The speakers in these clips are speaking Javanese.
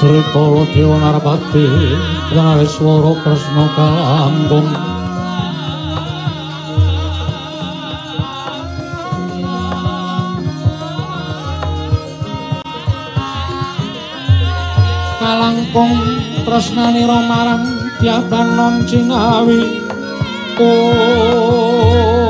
Sripala Dewa Narpati Nareswara Kresna Kalangkung Kalangkung tresnani romarang tiadanon cinawi Oh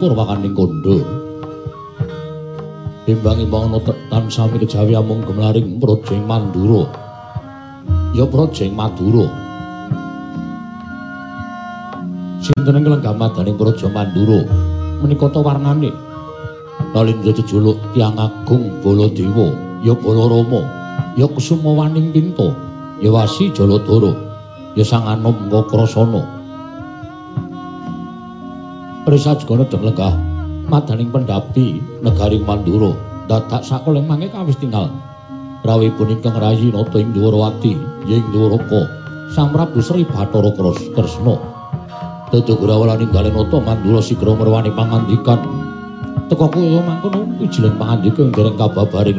purwakaning kandha. Imbang-imbang ana tansah kejawi amung gemlaring Projeng Mandura. Ya Projeng Madura. Sinten ing lenggah madaning Projeng Mandura menika ta warnane? Nalindra jejuluk Tiang Agung Baladewa, ya Balarama, ya Kusumawaning Pinto, ya Wasi Jaladara. ya sang anom ngokrasana Risa juga nedeng legah. Madaning pendapi negari Mandura dadak sakoleng mangke kawis tinggal. Rawi punika ngrayi nata ing Dwarawati ing Dwaraka Sang Prabu Sri Bathara Kresna. Dadi gurawalan ninggale nata Mandura sigra merwani pangandikan. Teka kuwi mangkono ijilen pangandika ing dereng kababaring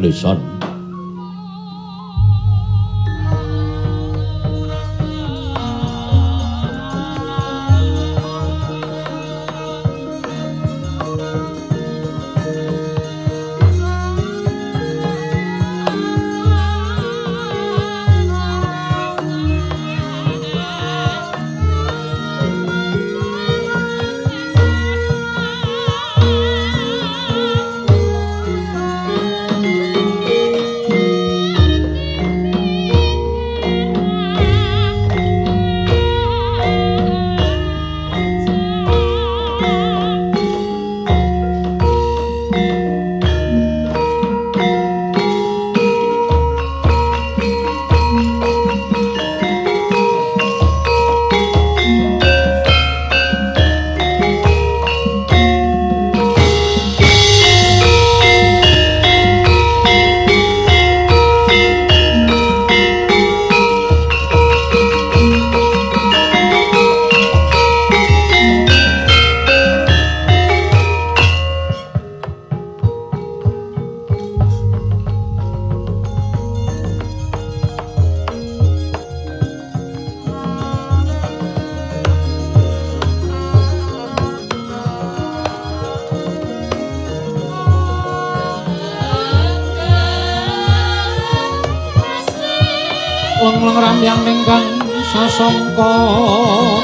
ngelengram yang nenggang sasongko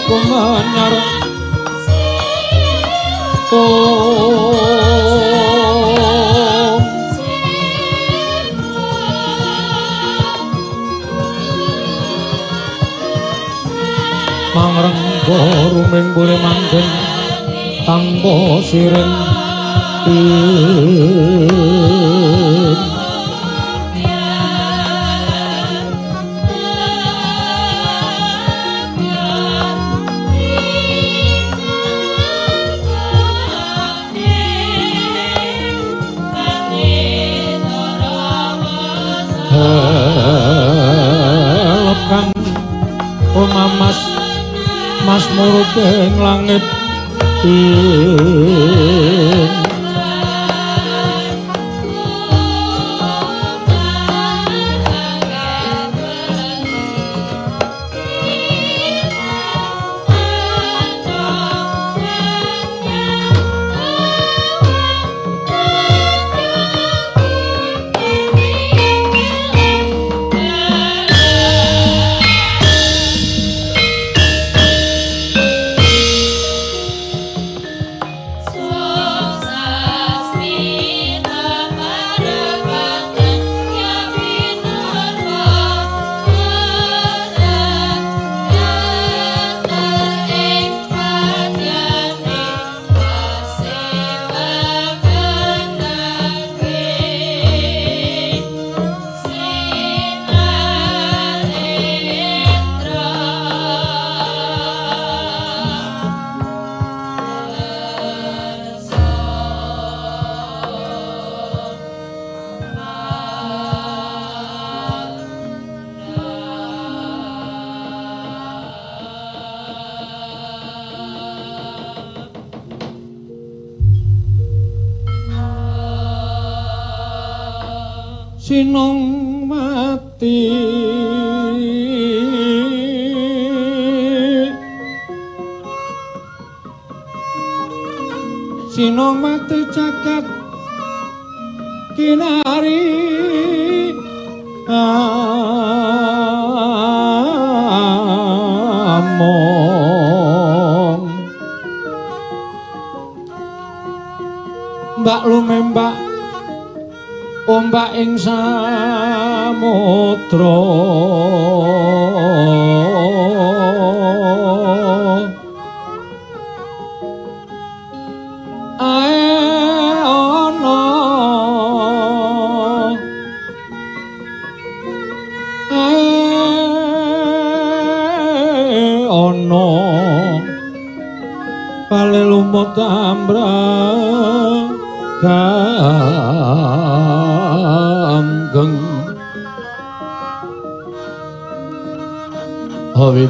kumenyar. Siku Mangrenggoro ming bule manjen tanpa sireng Mas muruping langit sinong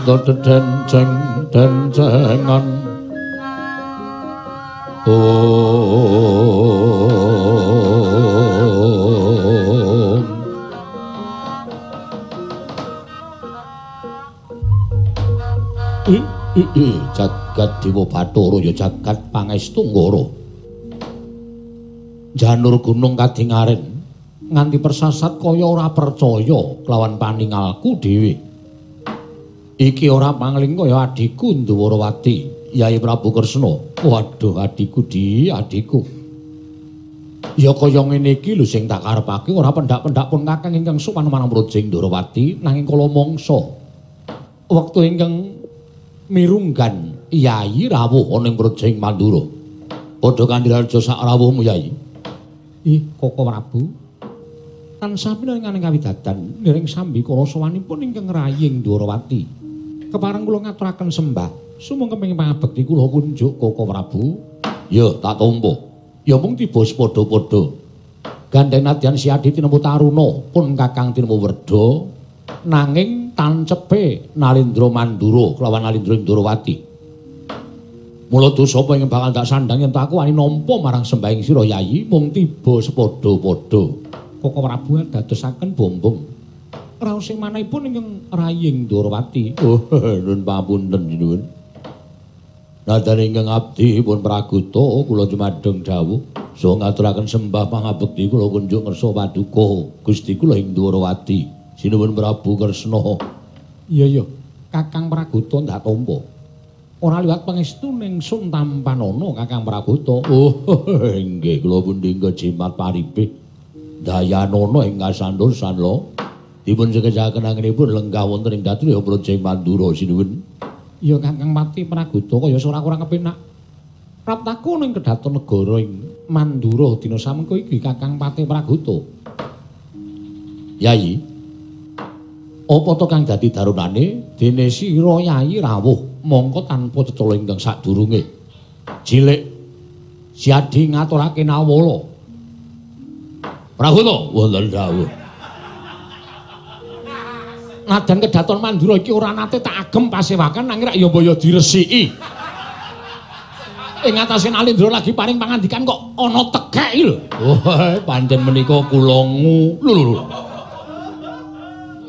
denceng dencengan om i i jagat dewa bathara ya jagat pangestu ngoro janur gunung kadingaren nganti persasat kaya ora percaya kelawan paningalku dhewe. Iki ora pangling kaya adikku Ndwarawati, Yai Prabu Kresna. Waduh adikku di, adikku. Ya kaya ngene iki lho sing tak karepake ora pendak-pendak pun kakang ingkang sowan marang Projing Ndwarawati nanging kala mangsa. Wektu ingkang mirunggan Yai rawuh ana ing Projing Mandura. Padha kandhiraja sak rawuhmu Yai. Ih, Koko Prabu. tansah pinanganing kawidadan niring sambi kala sawanipun ingkang raying Dwarawati. Kepareng kula ngaturaken sembah sumung kepengin pangabekti kula kunjuk Koko Prabu. Ya, tak tampa. Ya mung tiba padha-padha. Gandeng nadyan si Adi tinemu Taruna pun Kakang tinemu Werda nanging tancepe Nalindra Mandura kelawan Nalindra Dwarawati. Mula dosa apa ing bakal tak sandang yen tak wani nampa marang sembahing sira Yayi mung tiba sepadha-padha. Koko Prabu dadosaken bombong. Raos manahipun ingkang raying Durwati. Oh, nun pamunten nuwun. Nadyan ingkang abdi pun praguta kula jumadeng dawuh so ngaturaken sembah pangabekti kula kunjuk ngersa paduka Gusti kula ing Durwati. Sinuwun Prabu Kresna. Iya iya, Kakang Praguta ndak tampa. Ora liwat pangestu ning Sun Tampanana Kakang Praguta. Oh, nggih kula pundi jimat paripe. Dayanana ing kasandur sanlo dipun sekejaken anginipun lenggah wonten ing dhatri Projeng Mandura sinuwun Ya Kakang Pati Praguta kaya ora kurang kepenak. Praptaku ning kedaton negara ing Mandura dina samengko iki Kakang Pati Praguta. Yayi. Apa to kang dadi darunane dene sira Yayi rawuh mongko tanpa cecala ingkang sadurunge. Cilik Siadi ngaturake nawala. Praguta wonten dawuh. Nadan kedaton Mandura iki ora nate tak agem pasewakan nanging rak ya mbaya diresiki. Ing atase Nalindra lagi paring pangandikan kok ana tekek lho. Wah, pancen menika kula ngu. Lho lho.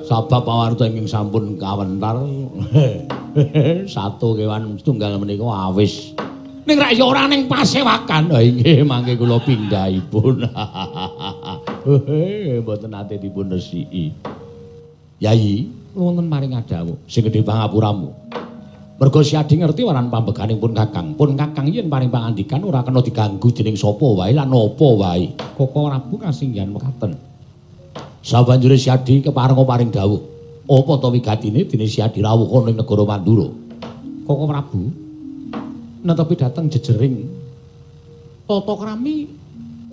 Sabab pawarta ingkang sampun kawentar. Satu kewan tunggal menika awis. Ning rak ya ora ning pasewakan. Ha inggih mangke kula pinggahipun. Mboten nate dipun resiki. Yayi, wonten maring adawu sing gedhe pangapuramu. Mergo Siadi ngerti waran pambeganing pun Kakang. Pun Kakang yen paring pangandikan ora kena diganggu dening sapa wae lan apa wae. Koko Prabu kasinggihan mekaten. Sabanjure Siadi keparenga paring dawuh. Apa to wigatine dene Siadi rawuh ana ing negara Mandura? Koko Prabu netepi dateng jejering tata krami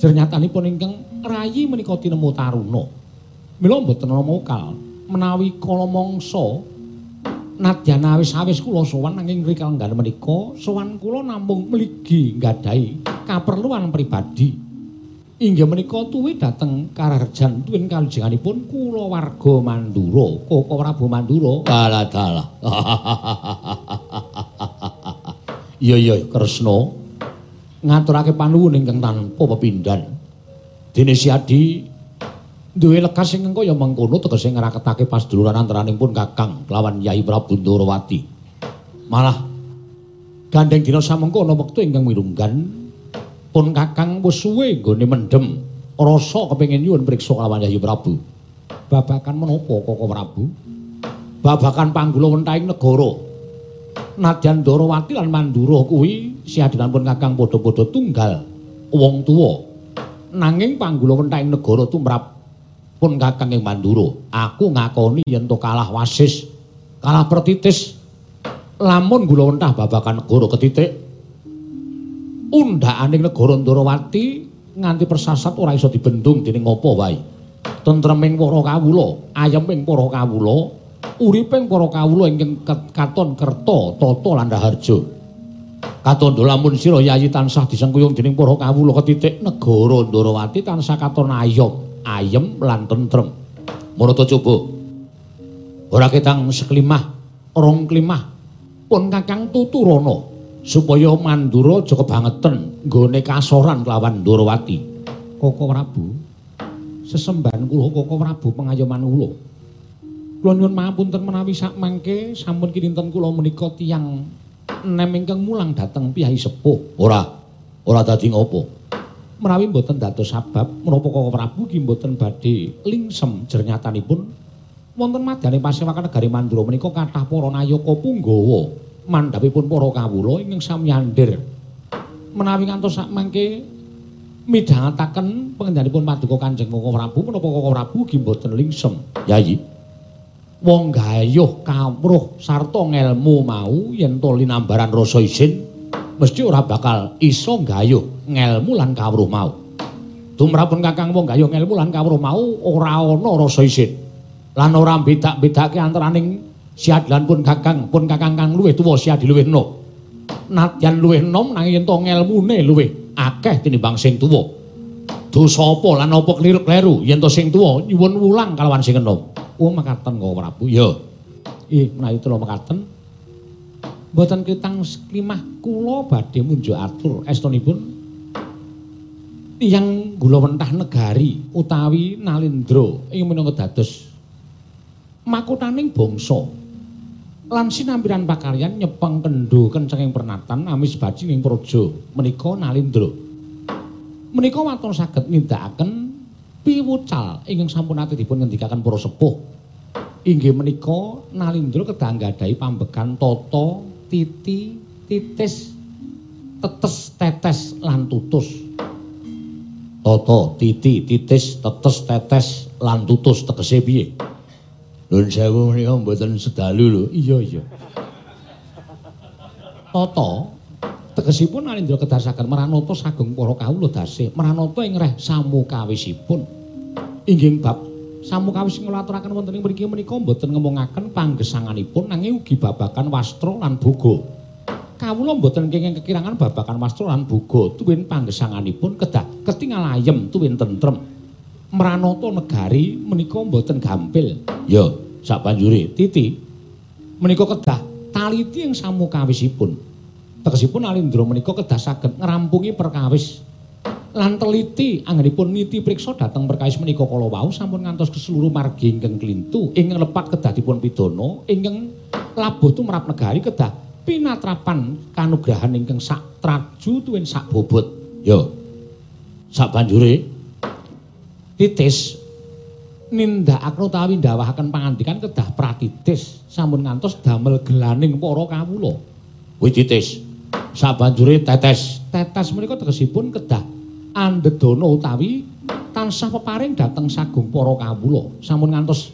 jernyatanipun ingkang rayi menika tinemu taruna. Mila mboten ana mokal. Menawi kala mangsa nadyan awis-awis kula sowan nanging rikala nggal menika sowan kula namung mligi nggadahi kaperluan pribadi. Inggih menika tuwi dhateng kararjan tuwin kalujenganipun kula warga Mandura Koko Prabu Mandura. Dalah iya iya Kresna. Ngaturake panuwun ingkang tanpa pepindhan. Dene Siadi duwe lekas sing engko ya mengkono tegese ngraketake pasduluran antaraning pun Kakang lawan Yai Prabu Ndorowati. Malah gandeng dina samengko ana wektu ingkang mirunggan pun Kakang wis suwe nggone mendem rasa kepengin nyuwun priksa lawan Yai Prabu. Babakan menapa Koko Prabu? Babakan panggula wentahing negara. Nadyan Ndorowati lan Mandura kuwi siadilan pun Kakang padha-padha tunggal wong tuwa. Nanging panggula wentahing negara tumrap pun kakang ing Mandura. Aku ngakoni yen to kalah wasis, kalah pertitis. Lamun gula wentah babakan negara ketitik. Undhakaning negara Ndarawati nganti persasat ora iso dibendung dening apa wae. Tentreming para kawula, ayeming para kawula, uriping para kawula ingkang katon kerta, tata lan harja. Katondo lamun sira yayi tansah disengkuyung dening para kawula ketitik negara Ndarawati tansah katon ayom. Ayem lan tentrem. Marata coba. Ora ketang seklimah, rong klimah pun Kakang tuturana supaya Mandura aja kebangetan nggone kasoran kelawan Ndarawati. Koko Prabu, sesembahan kula Koko Prabu pengayoman kula. Kula nyuwun mapunten menawi sak mangke sampun kinten kula menika tiyang nem ingkang mulang dhateng piyai sepuh. Ora, ora dadi ngopo. Menawi mboten dados sabab menapa Koko Prabu ki mboten badhe lingsem jernyatanipun wonten madane pasewakan negari Mandura menika kathah para nayaka punggawa mandhapipun para kawula ingkang samyandir menawi ngantos sak mangke midhangetaken pengendhanipun paduka Kanjeng Koko Prabu menapa Koko Prabu ki mboten lingsem? Yayi wong gayuh kawruh sarta ngelmu mau yen to linambaran rasa isin mesti ora bakal iso gayuh ngelmu lan kawruh mau. Tumrapun Kakang wong gayuh ngelmu lan kawruh mau ora ana rasa isin. Lan ora bedak-bedake antaraning siadlan pun Kakang pun Kakang kang luwih tuwa siadi luwih enom. Nadyan luwih enom nanging yen to ngelmune luwih akeh tinimbang sing tuwa. Dosa apa lan apa kliru-kliru yen to sing tuwa nyuwun wulang kalawan sing enom. Oh makaten kok Prabu. Ya. Ih, menawi kula makaten mboten kitang klimah kula badhe munjuk atur estunipun tiyang gula wentah negari utawi Nalindra ing minangka dados makutaning bangsa. Lan sinambiran pakaryan nyepeng kendho kencenging pernatan amis bajing ing praja menika Nalindra. Menika waton saged nindakaken piwucal ingkang sampun ate dipun ngendikaken para sepuh. Inggih menika Nalindra kedah nggadahi pambegan tata titi titis tetes tetes lan tutus. Toto titi titis tetes tetes lan tutus tegese piye? Nun sewu menika mboten sedalu lho. Iya iya. tata tegesipun Alindra kedasaken Maranata sagung para kawula dasih Maranata ing reh samukawisipun inggih bab samukawis ngelaturaken wonten ing mriki menika mboten ngemongaken panggesanganipun nanging ugi babakan wastra lan boga kawula mboten kenging kekirangan babakan wastra lan boga tuwin panggesanganipun kedah ketingal ayem tuwin tentrem. Maranata negari menika mboten gampil. Ya sabanjure titi. Menika kedah taliti ing samukawisipun. Tegesipun Alindra menika kedah saged ngrampungi perkawis lan teliti anggenipun niti priksa dhateng perkawis menika kala wau sampun ngantos keseluruh margi ingkang klintu ingkang lepat kedah dipun pidana ingkang labuh tumrap negari kedah pinatrapan kanugrahan ingkang sak traju tuwin sak bobot. Yo sak banjure. Titis nindakaken utawi ndawahaken pangandikan kedah pratitis sampun ngantos damel gelaning para kawula. Widitis sabanjure tetes. Tetes menika tegesipun kedah andedana utawi tansah peparing dhateng sagung para kawula sampun ngantos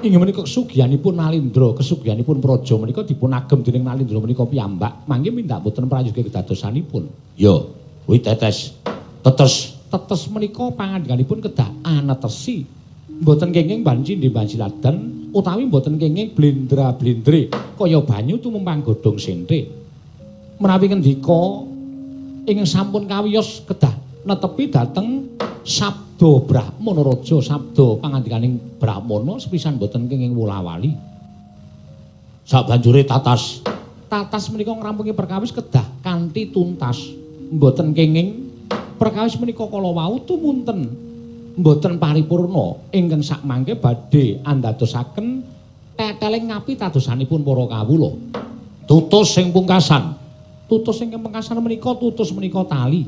inggih menika kesugihanipun Nalindra kesugihanipun praja menika dipun agem dening Nalindra menika piyambak. Mangke mindak boten prayoga kedadosanipun. Ya kuwi tetes tetes. Tetes menika pangandikanipun kedah anetesi mboten kenging banci di banci ladan utawi mboten kenging blendra-blendre kaya banyu tumumpang godhong sente menawi ngendika ing sampun kawiyos kedah netepi dhateng sabda Brahmana Raja sabda pangandikaning Brahmana sepisan boten kenging wulawali sabanjure tatas. Tatas menika ngrampungi perkawis kedah kanthi tuntas. Boten kenging perkawis menika kala wau tumunten. Boten paripurna ingkang sak mangke badhe andadosaken teteling ngapi tadosanipun para kawula. Tutus sing pungkasan tutus ingkang pengkasan menika tutus menika tali.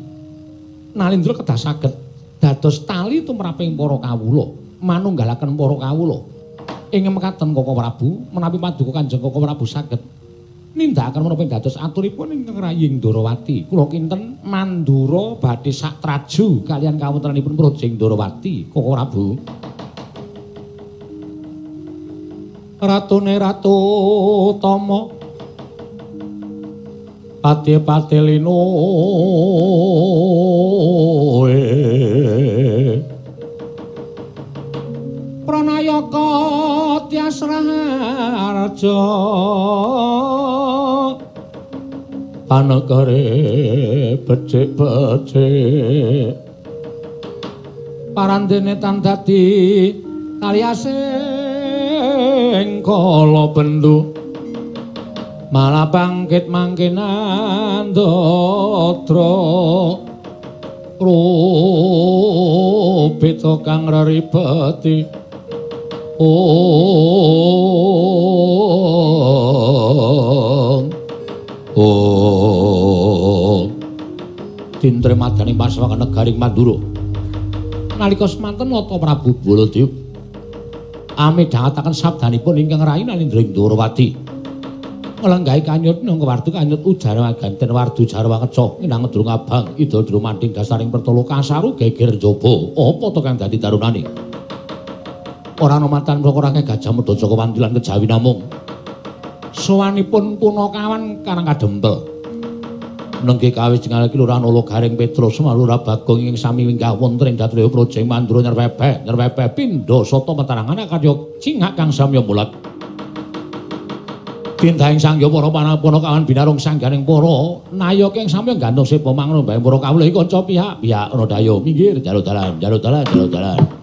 Nalindra kedah saged dados tali tumraping para kawula, manunggalaken para kawula. Ing mekaten Koko Prabu, menawi paduka Kanjeng Koko Prabu saged nindakaken menapa dados aturipun ingkang Raying Ndorowati. Kula kinten Mandura badhe sak traju kalian kawontenanipun Projeng Ndorowati, Koko Prabu. Ratune Ratu Tama Pati pati lino Pranayaka tiasraharja Panegare becik-becik Parandene tan dadi kaliasing kala bendu malah bangkit mangkinan dodro rupito kang raribati om om. Dintre madani paswa negaring manduro nalika semanten nata prabu baladewa. Dangataken sabdanipun ingkang rayi nalindring durawati nglenggahi kanyut nang wardu kanyut ujara ganten wardu jarwa keco inang durung abang. Ida durung manting dasaring pertolo kasaru geger jaba apa to kang dadi tarunane ora ana matan prokora gajah medha joko wandilan kejawi namung. Sowanipun punakawan karang kadempel. Nengge kawis jengal iki lurahan olo garing petrus malura bagong ing sami winggah wonten ing datrya projeng mandura nyerwepe nyerwepe pindha soto matarangan karya cingak kang samya mulat Dintahing sangya para panapana kawan binarung sangganing para nayoka ing samya gantung sepo mangono bae para kawula. Iki kanca pihak pihak ana dayo minggir jalur dalan jalur dalan jalur dalan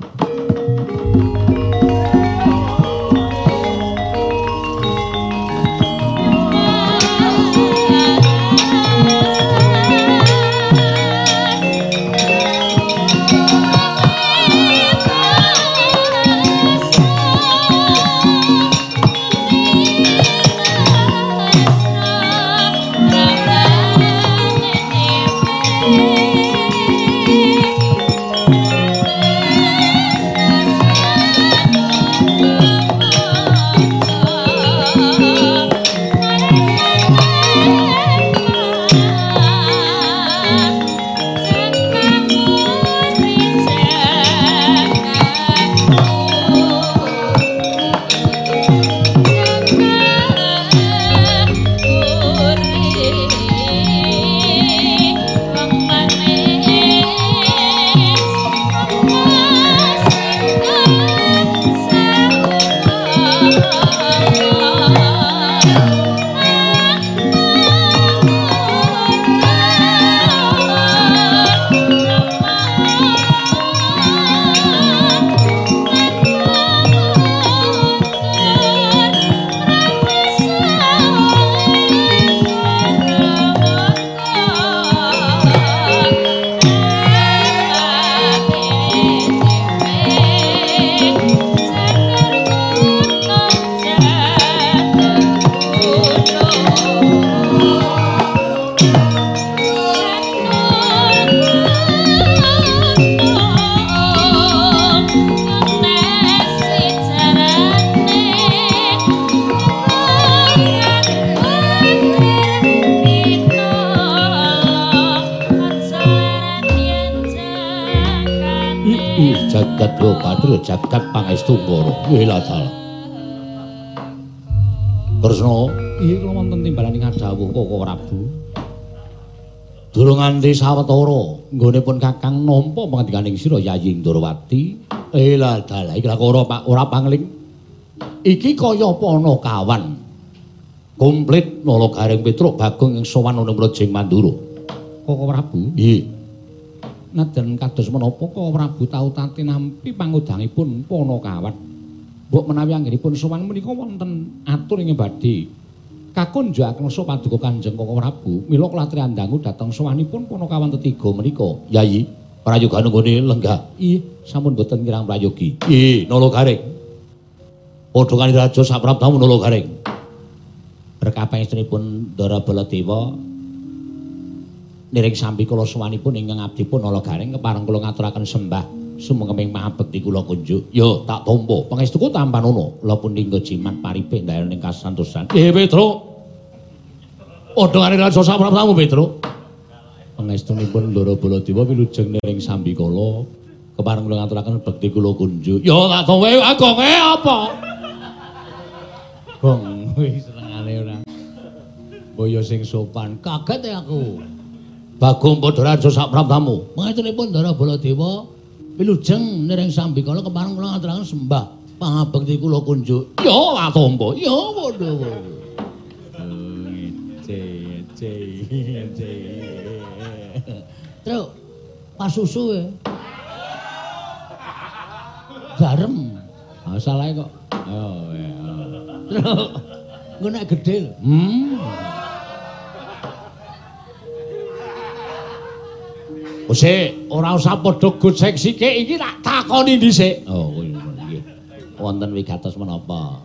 Nganti sawetara nggone pun Kakang nampa pangandikaning sira Yayi Ndrawati. Wela dal, iki ora ora pangling. Iki kaya apa kawan. Komplit nala garing Petruk Bagong ing sowan ana Mrejing Mandura. Koko Prabu? Iya. Nadan kados menapa kok Prabu tau tati nampi pangudangipun Panakawan. Mbok menawi anggenipun sowan menika wonten atur ing badhe kakunjukaken so paduka Kanjeng Koko Prabu mila klatri andangu dhateng sowanipun Panakawan tetiga menika. Yayi, prayoga nggone lenggah. Ih, sampun boten kirang prayogi. Ih, nolo garing. Padha kanthi raja saprabdamu nolo garing. Berkah pangestunipun Ndara Baladewa niring sambi kula suwanipun ingkang abdi pun ala garing kepareng kula ngaturaken sembah sumengkeming mahapekti kula kunjuk. Yo tak tampa pangestuku tampan ono la pun dinggo jimat paripe ndayan ning kasantosan. Eh petro padha karo raja saprabu petro pangestunipun ndara baladewa wilujeng niring sambi kula kepareng kula ngaturaken bekti kula kunjuk. Yo tak tampa agone apa? Gong, wis senengane ora. Boyo sing sopan, kaget ya aku. Bagong padha raja sak prabdamu. Mangetunipun Ndara Baladewa wilujeng nireng sambikala kepareng kula ngaturaken sembah pangabekti kula kunjuk. Ya watombo, ya padha wae. Truk, pas susu e. Garem. Masalahe kok. Oh ya. Truk. Engko nek gedhe. Hmm. Ose, ora usah padha gocek sike iki tak takoni dhisik. Oh, nggih. Wonten wigatos menapa?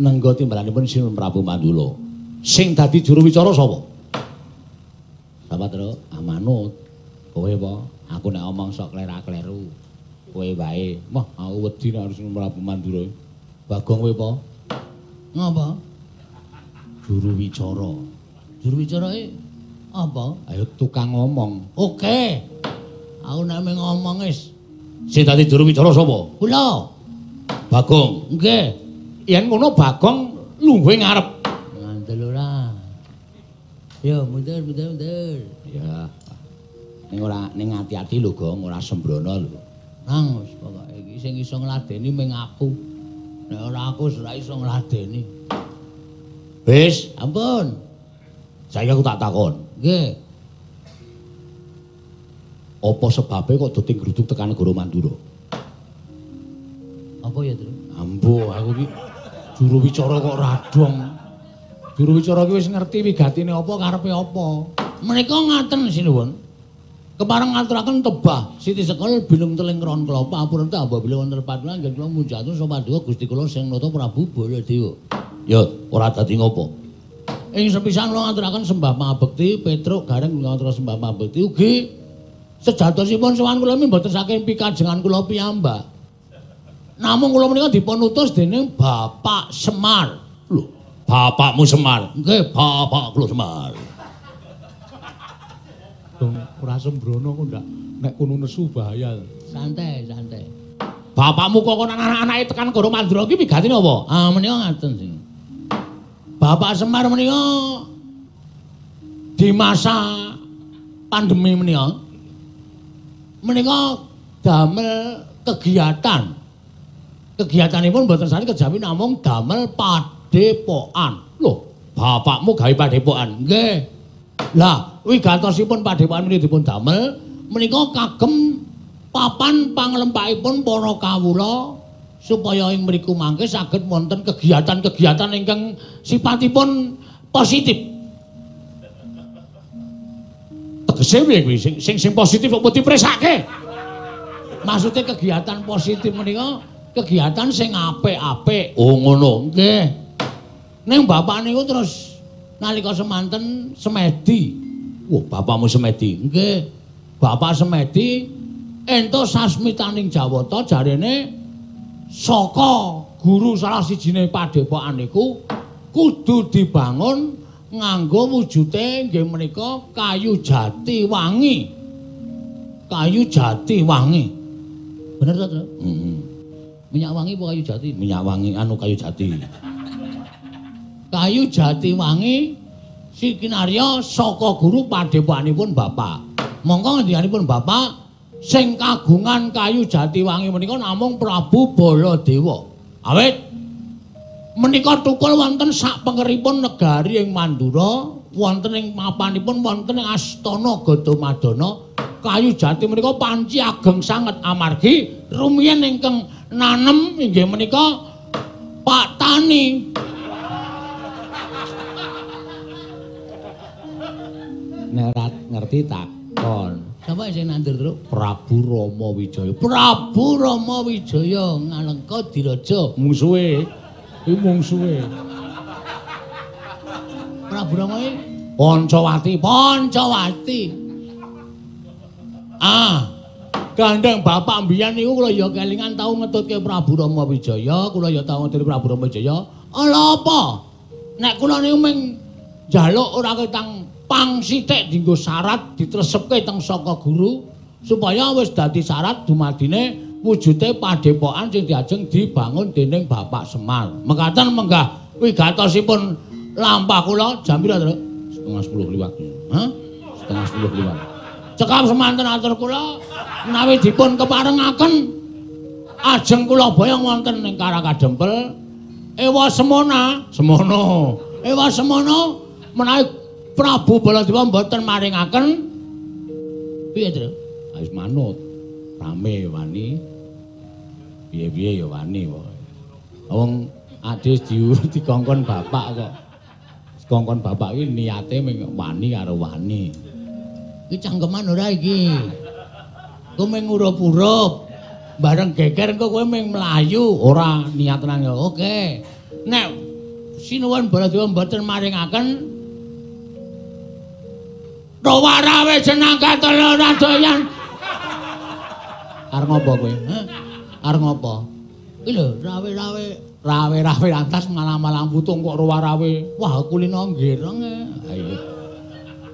Nenggo timbalanipun Sinun Prabu Mandula. Sing dadi juru wicara sapa? Sapa, Tru? Amanut. Kowe apa? Aku nek omong sok klera-kleru. Kowe wae. Wah, aku wedi nek Sinun Prabu Mandura. Bagong kowe apa? Ngapa? Juru wicara. Juru wicara e Apa? Ayo tukang ngomong. Oke. Aku nek ngomong wis. Sing dadi juru wicara sapa? Kula. Bagong. Nggih. Yen ngono Bagong lungguhe ngarep. Ngandel ora. Yo, mundur, mundur, mundur. Ya. Ning ora ning ati-ati lho, Gong, ora sembrono lho. Nang wis pokoke iki sing iso ngladeni mung aku. Nek ora aku ora iso ngladeni. Wis, ampun. Saya aku tak takon. Nggih. Apa sebabe kok doting gruduk tekan negara Mandura? Apa ya, Tru? Ambo, aku iki juru wicara kok radong. Juru wicara ki wis ngerti wigatine apa karepe apa. Menika ngaten sinuwun. Kepareng ngaturaken tebah Siti Sekol bilung teling kron kula papuran ta bila wonten patulan nggih kula munjatun sapa Gusti kula sing nata Prabu Baladewa. Ya, ora dadi ngopo. Ing sepisan kula ngaturaken sembah pangabekti Petruk gareng ngaturaken sembah pangabekti ugi sejatosipun sowan kula mboten saking pikajengan kula piyambak. Namung kula menika dipun utus dening Bapak Semar. Lho, bapakmu Semar? Nggih, bapak kula Semar. Dong ora sembrono kok ndak nek kono nesu bahaya. Santai, santai. Bapakmu kok ana anak-anake tekan Goro Mandura ki wigatine apa? Ah menika ngaten sing. Bapak Semar menika di masa pandemi menika menika damel kegiatan. Kegiatanipun mboten sami kejawi namung damel padepokan. Loh, bapakmu gawe padepokan? Nggih. Lah, wigatosipun padepokan menika dipun damel menika kagem papan panglempahipun para kawula supaya ing mriku mangke saged wonten kegiatan-kegiatan ingkang sipatipun positif. Tegese piye kuwi sing sing sing positif kok dipresake? Maksude kegiatan positif menika kegiatan sing apik-apik. Oh ngono. Nggih. Ning bapak niku terus nalika semanten semedi. Wah, bapakmu semedi. Nggih. Bapak semedi ento sasmitaning Jawata jarene saka guru salah sijine padepokan niku kudu dibangun nganggo wujute nggih menika kayu jati wangi. kayu jati wangi. Bener to, Tru? Heeh. Minyak wangi apa kayu jati? Minyak wangi anu kayu jati. Kayu jati wangi si kinarya saka guru padepokanipun Bapak. Monggo ngendikanipun Bapak sing kagungan kayu jati wangi menika namung Prabu Baladewa. Awit menika tukul wonten sak pengeripun negari ing Mandura, wonten ing mapanipun wonten ing Astana Gadamadana. Kayu jati menika panci ageng sanget amargi rumiyin ingkang nanem inggih menika Pak Tani. Nek ora ngerti takon. Sapa sing nandur, Truk? Prabu Rama Wijaya. Prabu Rama Wijaya ngalengka diraja. Mungsuhe. Iki mungsuhe. Prabu Rama iki Pancawati. Pancawati. Ah. Gandeng bapak mbiyen niku kula ya kelingan tau ngetutke Prabu Rama Wijaya, kula ya tau ngetutke Prabu Rama Wijaya. Ala apa? Nek kula niku ming njaluk ora ketang pang sithik dienggo syarat ditresepke teng saka guru supaya wis dadi syarat dumadine wujude padepokan sing diajeng dibangun dening Bapak Semar. Mekaten menggah wigatosipun lampah kula jam pira, Tru? Setengah sepuluh liwat. Hah? Setengah sepuluh liwat. Cekap semanten atur kula menawi dipun keparengaken ajeng kula boyong wonten ing Karakadempel ewa semana semono ewa semono menawi Prabu Baladewa mboten maringaken piye Tru Wis manut. Rame wani. Piye-piye ya wani kok. Wong adis di dikongkon bapak kok. Dikongkon bapak iki niate ming wani karo wani. iki cangkeman ora iki kowe mung ngurup-urup bareng geger engko kowe mung mlayu ora niat ya oke nek sinuwun Baladewa mboten maringaken Rawarawe jeneng katelo ora doyan. Arep ngopo kowe? Hah? Arep ngopo? Iki lho, rawe-rawe, rawe-rawe lantas malang-malang putung kok rawe-rawe. Wah, kulino nggireng. e.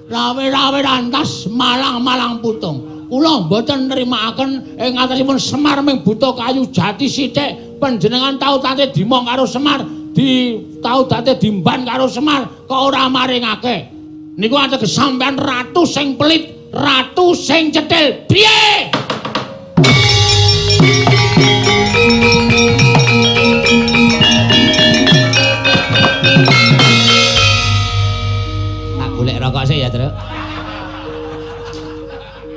Rawe-rawe lantas malang-malang putung. Kula mboten nrimakaken ing atasipun Semar ming buta kayu jati sithik. Panjenengan tau tate dimong karo Semar, di tau tate dimban karo Semar, kok ora maringake. Niku ateges sampean ratu sing pelit, ratu sing cetil. Piye? Tak golek rokok sih ya, Truk.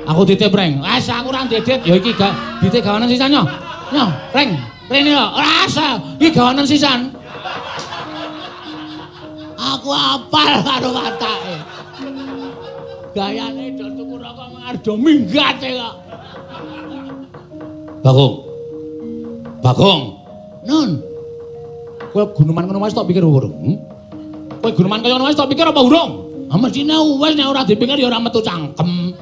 Aku titip reng. Wes aku ora ndedit ya iki ga ditik gawanan sisan yo. Yo, reng. Rene yo. Ora. Iki gawanan sisan. Aku apal karo watake. Gayane do tuku rokok mangar do minggate kok. Bagong. Bagong. Nun, Kowe guneman ngono wis tok pikir urung. Hmm? Kowe guneman kaya ngono wis tok pikir apa urung? ah mesine wis nek ora dipikir ya ora metu cangkem.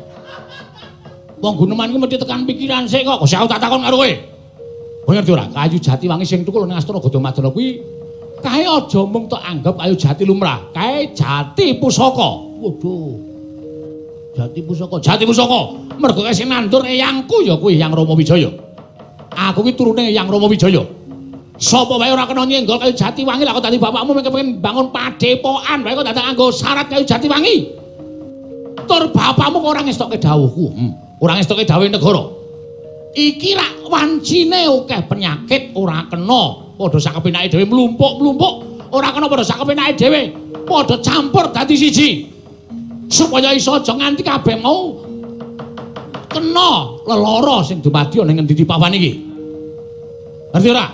Wong guneman iki mesti tekan pikiran sik kok. Kok aku tak takon karo kowe. Kowe ngerti ora? Kayu jati wangi sing tukul ning Astana Gadamadana kuwi kae aja mung tok anggap kayu jati lumrah. Kae jati pusaka. Waduh. Jati pusaka. Jati pusaka. Mergo kae sing nandur eyangku ya kuwi Eyang Rama Wijaya. Aku ki turune Eyang Rama Wijaya. Sapa wae ora kena nyenggol kayu jati wangi lah kok dadi bapakmu mung kepengin bangun padepokan wae kok dadak nganggo syarat kayu jati wangi. Tur bapakmu kok ora ngestokke dawuhku. Hmm. Ora ngestokke dawuh negara. Iki rak wancine akeh penyakit ora kena. Padha sak kepenake dhewe mlumpuk-mlumpuk. Ora kena padha sak kepenake dhewe. Padha campur dadi siji. Supaya iso aja nganti kabeh mau kena lelara sing dumadi ana ing endi pawan iki. Ngerti ora?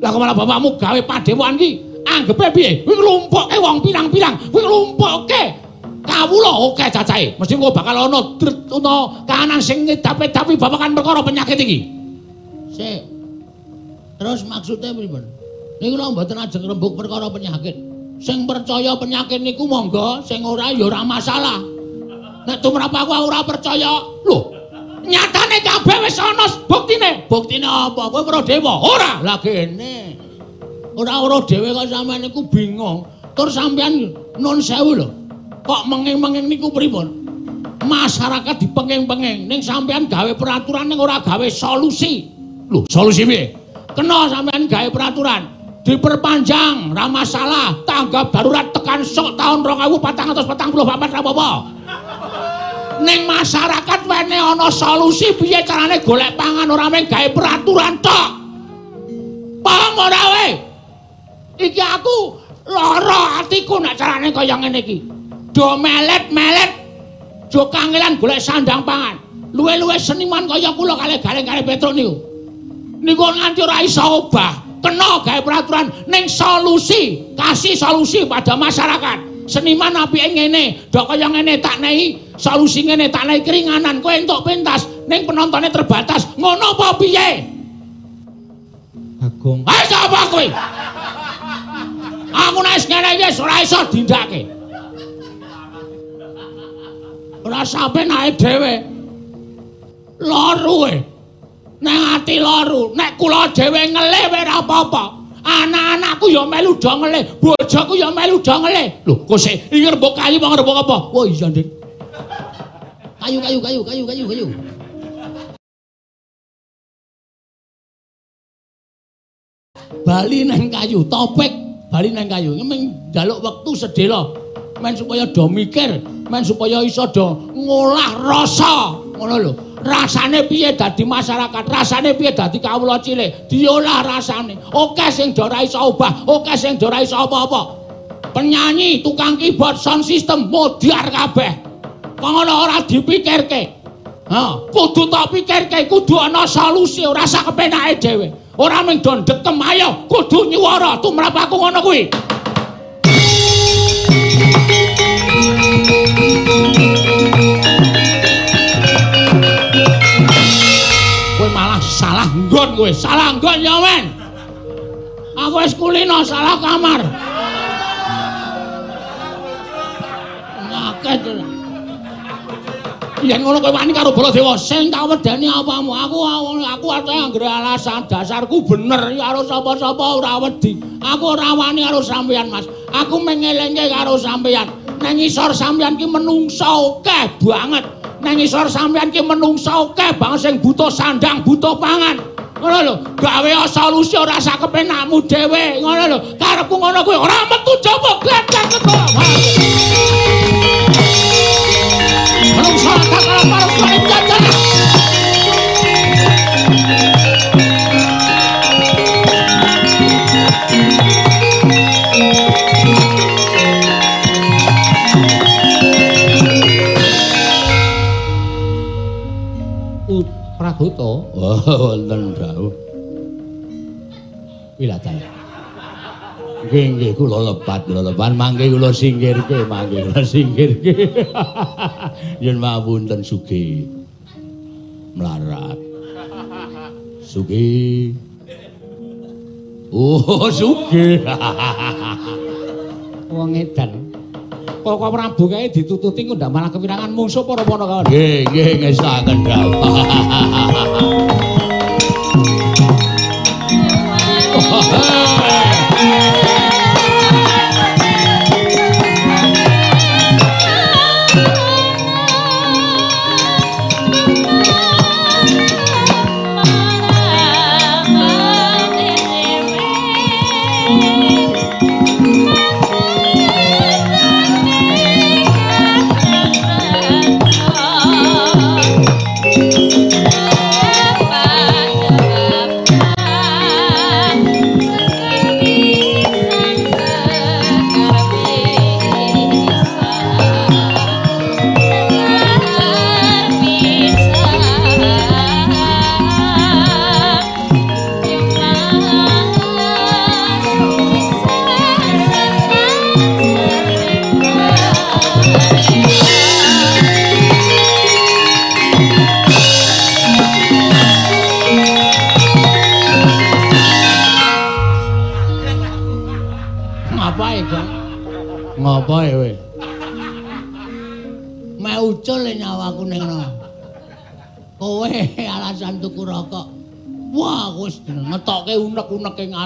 Lah kok malah bapakmu gawe padewan iki anggepe piye? Kuwi nglumpukke wong pirang-pirang, kuwi nglumpukke kawula oke cacahe. Mesti kok bakal ana dret ana kahanan sing ngedap-edapi babagan perkara penyakit iki. Sik. Terus maksudnya pripun? Niku lho mboten ajeng rembug perkara penyakit. Sing percaya penyakit niku monggo, sing ora ya ora masalah. Nek tumrap aku ora percaya, lho. Nyatane kabeh wis ana buktine. Buktine apa? Kowe weruh dewa? Ora. Lah kene. Ora weruh dhewe kok sampean niku bingung. Tur sampean nun sewu lho. Kok menging-menging niku pripun? masyarakat dipenging-penging ning sampean gawe peraturan ning ora gawe solusi. Lho, solusi piye? Kena sampean gawe peraturan diperpanjang ra masalah tanggap darurat tekan sok tahun 2444 ra apa-apa. Ning masyarakat wene ana solusi piye carane golek pangan ora mung gawe peraturan tok. Paham ora we? Iki aku lara atiku nek carane kaya ngene iki. Do melet-melet jo kangelan golek sandang pangan. Luwe-luwe seniman kaya kula kalih gareng-gareng Petruk niku. Niku nganti ora iso obah. Kena gawe peraturan ning solusi, kasih solusi pada masyarakat. Seniman apike ngene, dok kaya ngene tak nehi solusi ngene tak nehi keringanan kowe entuk pentas ning penontonnya terbatas. Ngono apa piye? Agung. Ayo sapa kowe? Aku nek ngene iki ora iso dindake. ora sampe naik dhewe. Loru e. Nang ati loru, nek kula dhewe ngelih ora apa-apa. Anak-anakku ya melu do ngelih, bojoku ya melu do ngelih. Lho, kok sik iki rembug kayu apa rembug apa? Wah, iya, Dik. Kayu, kayu, kayu, kayu, kayu, kayu. Bali nang kayu, topik bali nang kayu. Ngemeng njaluk wektu sedhela men supaya do mikir, men supaya iso do ngolah rasa. Ngono lho. Rasane piye dadi masyarakat? Rasane piye dadi kawula cilik? Diolah rasane. Oke sing ora iso obah, oke sing ora iso apa-apa. Penyanyi, tukang keyboard, sound system modiar kabeh. Ngono ora dipikirke. Ha, kudu tak pikirke, kudu ana solusi, ora sak kepenake dhewe. Ora mung do ndekem, ayo kudu nyuwara tumrap aku ngono kuwi. Kowe nggon kowe, salah nggon ya men. Aku wis kulino salah kamar. Ngaket. Yen ngono kowe wani karo Baladewa, sing tak wedeni apamu? Aku aku ate anggere alasan dasarku bener karo sapa-sapa ora wedi. Aku ora wani karo sampeyan, Mas. Aku mengelengke karo sampeyan. Nang isor sampeyan ki menungso akeh banget. Nang isor sampeyan ki menungso akeh banget sing butuh sandang, butuh pangan. Ngono lho, gawe solusi ora sak kepenakmu dhewe. Ngono lho, karepku ngono kuwi ora metu jaba gletek keto. Prabuta. Oh, wonten dawuh. Wilatan. Nggih, nggih, kula lepat, kula lepat. Mangke kula singkirke, mangke kula singkirke. Yen mawonten sugih. Melarat. Sugih. Oh, sugih. Wong edan. Kok Prabu kae ditututi kok ndak malah kepirangan mungsuh para pono. Nggih, nggih, ngesaken dawuh.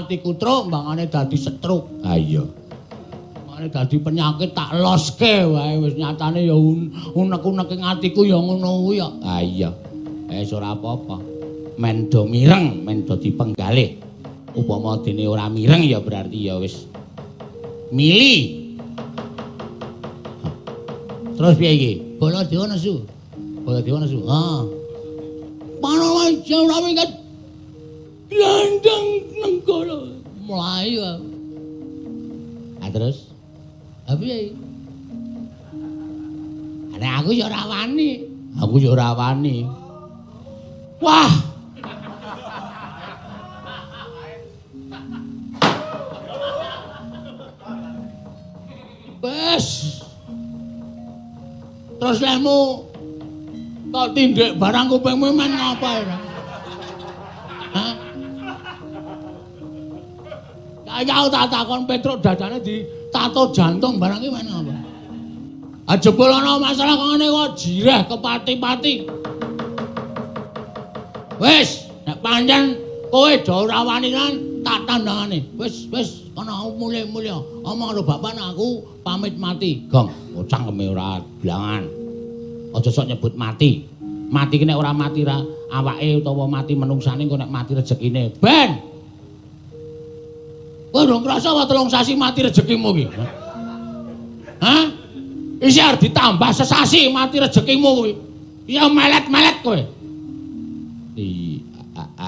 ngetokke unek-unek ing atiku, truk, mbangane dadi setruk. Ha iya. Mane dadi penyakit tak loske wae wis nyatane ya unek-unek ing atiku ya ngono kuwi ya. Ah iya. Eh ora apa-apa. Men do mireng, men do dipenggalih. Upama dene ora mireng ya berarti ya wis mili. Terus piye iki? Bola dewa nesu. Bola dewa nesu. Ha. Pano wae ora minggat. Glandang nenggara. Mlayu. Ah terus Tapi ya. Ane aku ya ora wani. aku ya ora wani. Wah. Wes. Terus lemu kok tindik barang kupingmu men ngapa ya? Hah? Kaya tak takon Petruk dadane di tato jantung barang iki ngapa? Ah jebul ana masalah kok ngene kok jireh kepati-pati. Wis, nek pancen kowe do ora wani kan tak tandangane. Wis, wis, kana mulih-mulih. Omong karo bapak aku pamit mati. Gong, oh, cangkeme ora blangan. Aja sok nyebut mati. Mati ki nek ora mati ra awake utawa mati menungsane kok nek mati rezekine. Ben. Kowe dong krasa wae telung sasi mati rezekimu ki. Hah? Isi arep ditambah sesasi mati rezekimu kuwi. Ya melet-melet kowe.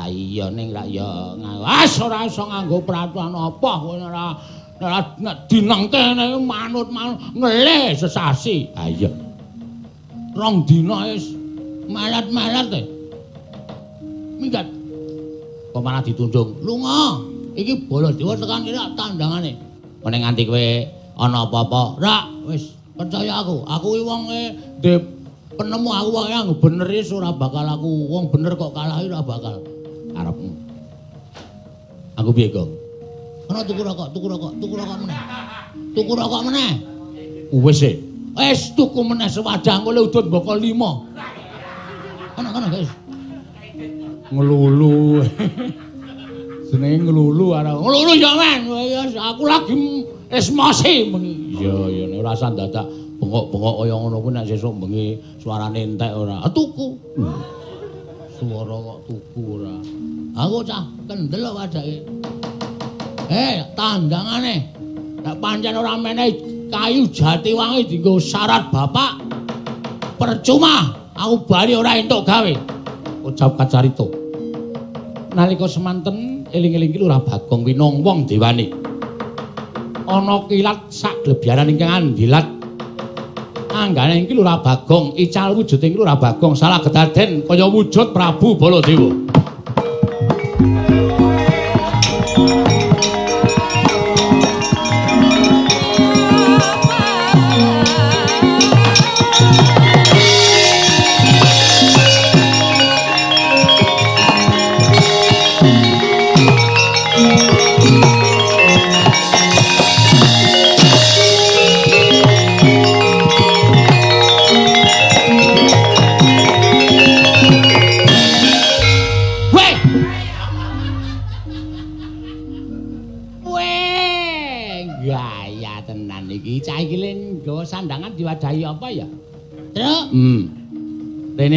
Iya ning ra ya Wes ora iso nganggo peraturan apa kowe ora ora dinengke ngene manut manut ngelih sesasi. Ah iya. Rong dina wis melet-melet e. Minggat Kok malah ditunjung. lunga. Iki bola dewa tekan kene tandangane. Meneng nganti kowe ana apa-apa. Ra, wis percaya aku. Aku iki wong e de penemu aku wae yang bener wis ora bakal aku wong bener kok kalah ora bakal. Arepmu. Aku piye, Gong? Ana tuku rokok, tuku rokok, tuku rokok meneh. Tuku rokok meneh. Wis e. Wis tuku meneh sewadang kok udut mboko 5. Ana kana guys. Ngelulu. Jenenge ngelulu ara. Ngelulu ya men. Wis aku lagi esmosi bengi. Iya, nek ora usah dadak bengok-bengok kaya ngono kuwi nek sesuk bengi suarane entek ora. Ah, tuku. Suara kok tuku ora. Aku cah kendel wadake. Eh, tandangane. Nek pancen ora menehi kayu jati wangi dienggo syarat bapak. Percuma aku bali ora entuk gawe. Ucap kacarito. Nalika semanten eling-eling ki Lurah Bagong winong wong dewani. Ana kilat sak glebyaran ingkang andilat. Anggane iki Lurah Bagong, ical wujuding iki Bagong salah kedaden kaya wujud Prabu Baladewa.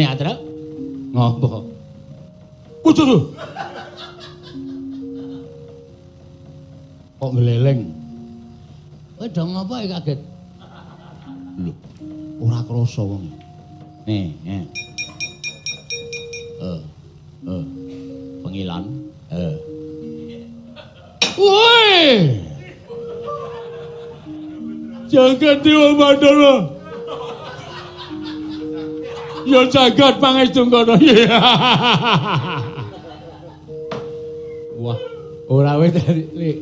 Ya, Truk? Ngopo? Waduh. Kok ngeleleng? Kowe do ngopo kaget? Lho, ora krasa wong. Nih, nih. Eh, eh. Pengilan. Eh. Woi! Jagat Dewa Mandala. Ya jagat pangestu kono. Wah, Ora wis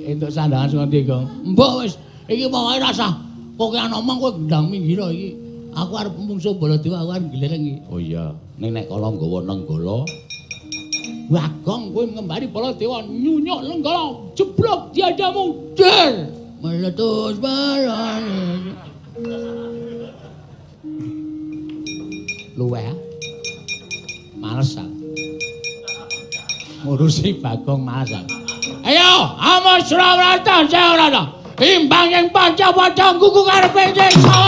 entuk sandangan sing ndi, Gong. Mbok wis iki pokoke rasa pokoke omong kowe gendang minggir iki. Aku arep mungsuh Baladewa aku arep gleleng iki. oh iya. Ning nek kala nggawa nenggala, Wagong kowe ngembari Baladewa nyunyuk lenggala jeblok tiada mundur. Meletus balane. Luweh. ah. Males ah. Ngurusi Bagong males. ah. Ayo, amo Surawarta Jayarata. Timbang yang paca-paca kuku karepe nyiksa.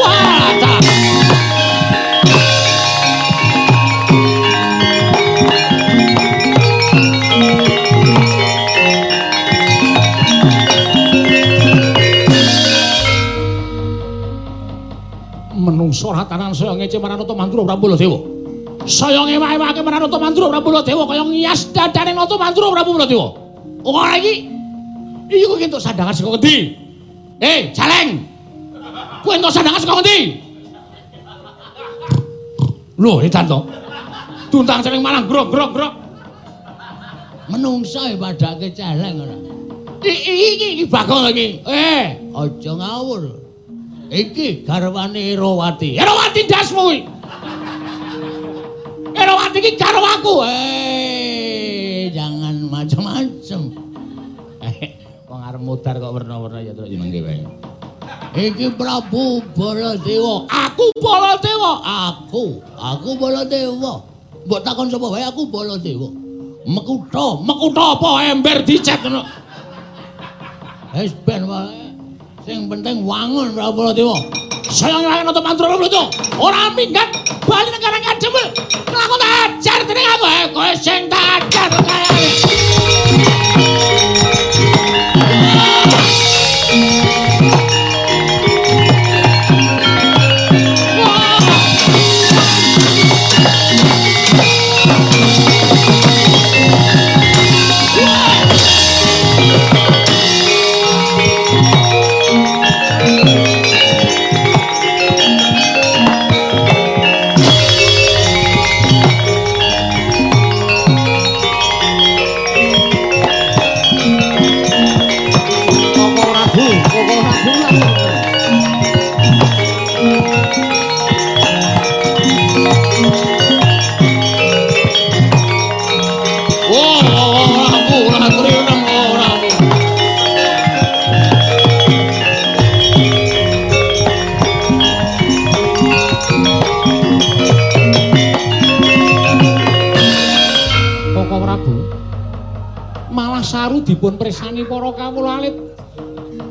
Wah, menungso ratanan saya ngece Maranata Mantura Prabu Baladewa. Saya ngewa-ewake Maranata Mantura Prabu Baladewa kaya ngias dadane Nata Mantura Prabu Baladewa. Ora iki. Iki kok entuk sandangan saka ngendi? Eh, Jaleng. Kuwi entuk sandangan saka ngendi? Lho, edan to. Tuntang Jaleng malang grok grok grok. Menungso e padake Jaleng ora. Iki iki bagong iki. Eh, aja ngawur. Iki garwane Erawati. Erawati dasmu kuwi. Erawati iki garwaku. Eh, jangan macam-macam. Eh, wong arep mudar kok werna-werna ya terus jenenge wae. Iki Prabu Baladewa. Aku Baladewa. Aku, aku Baladewa. Mbok takon sapa wae aku Baladewa. Mekutha, mekutha apa ember dicet ngono. Wis ben wae. Sing penting wangun Prabu Baladewa. Saya nyuwun nata mantra Prabu Baladewa. Ora minggat bali negara kademel. Lakon ajar dening aku eh kowe sing tak ajar kaya. Dipun presani para kawula alit.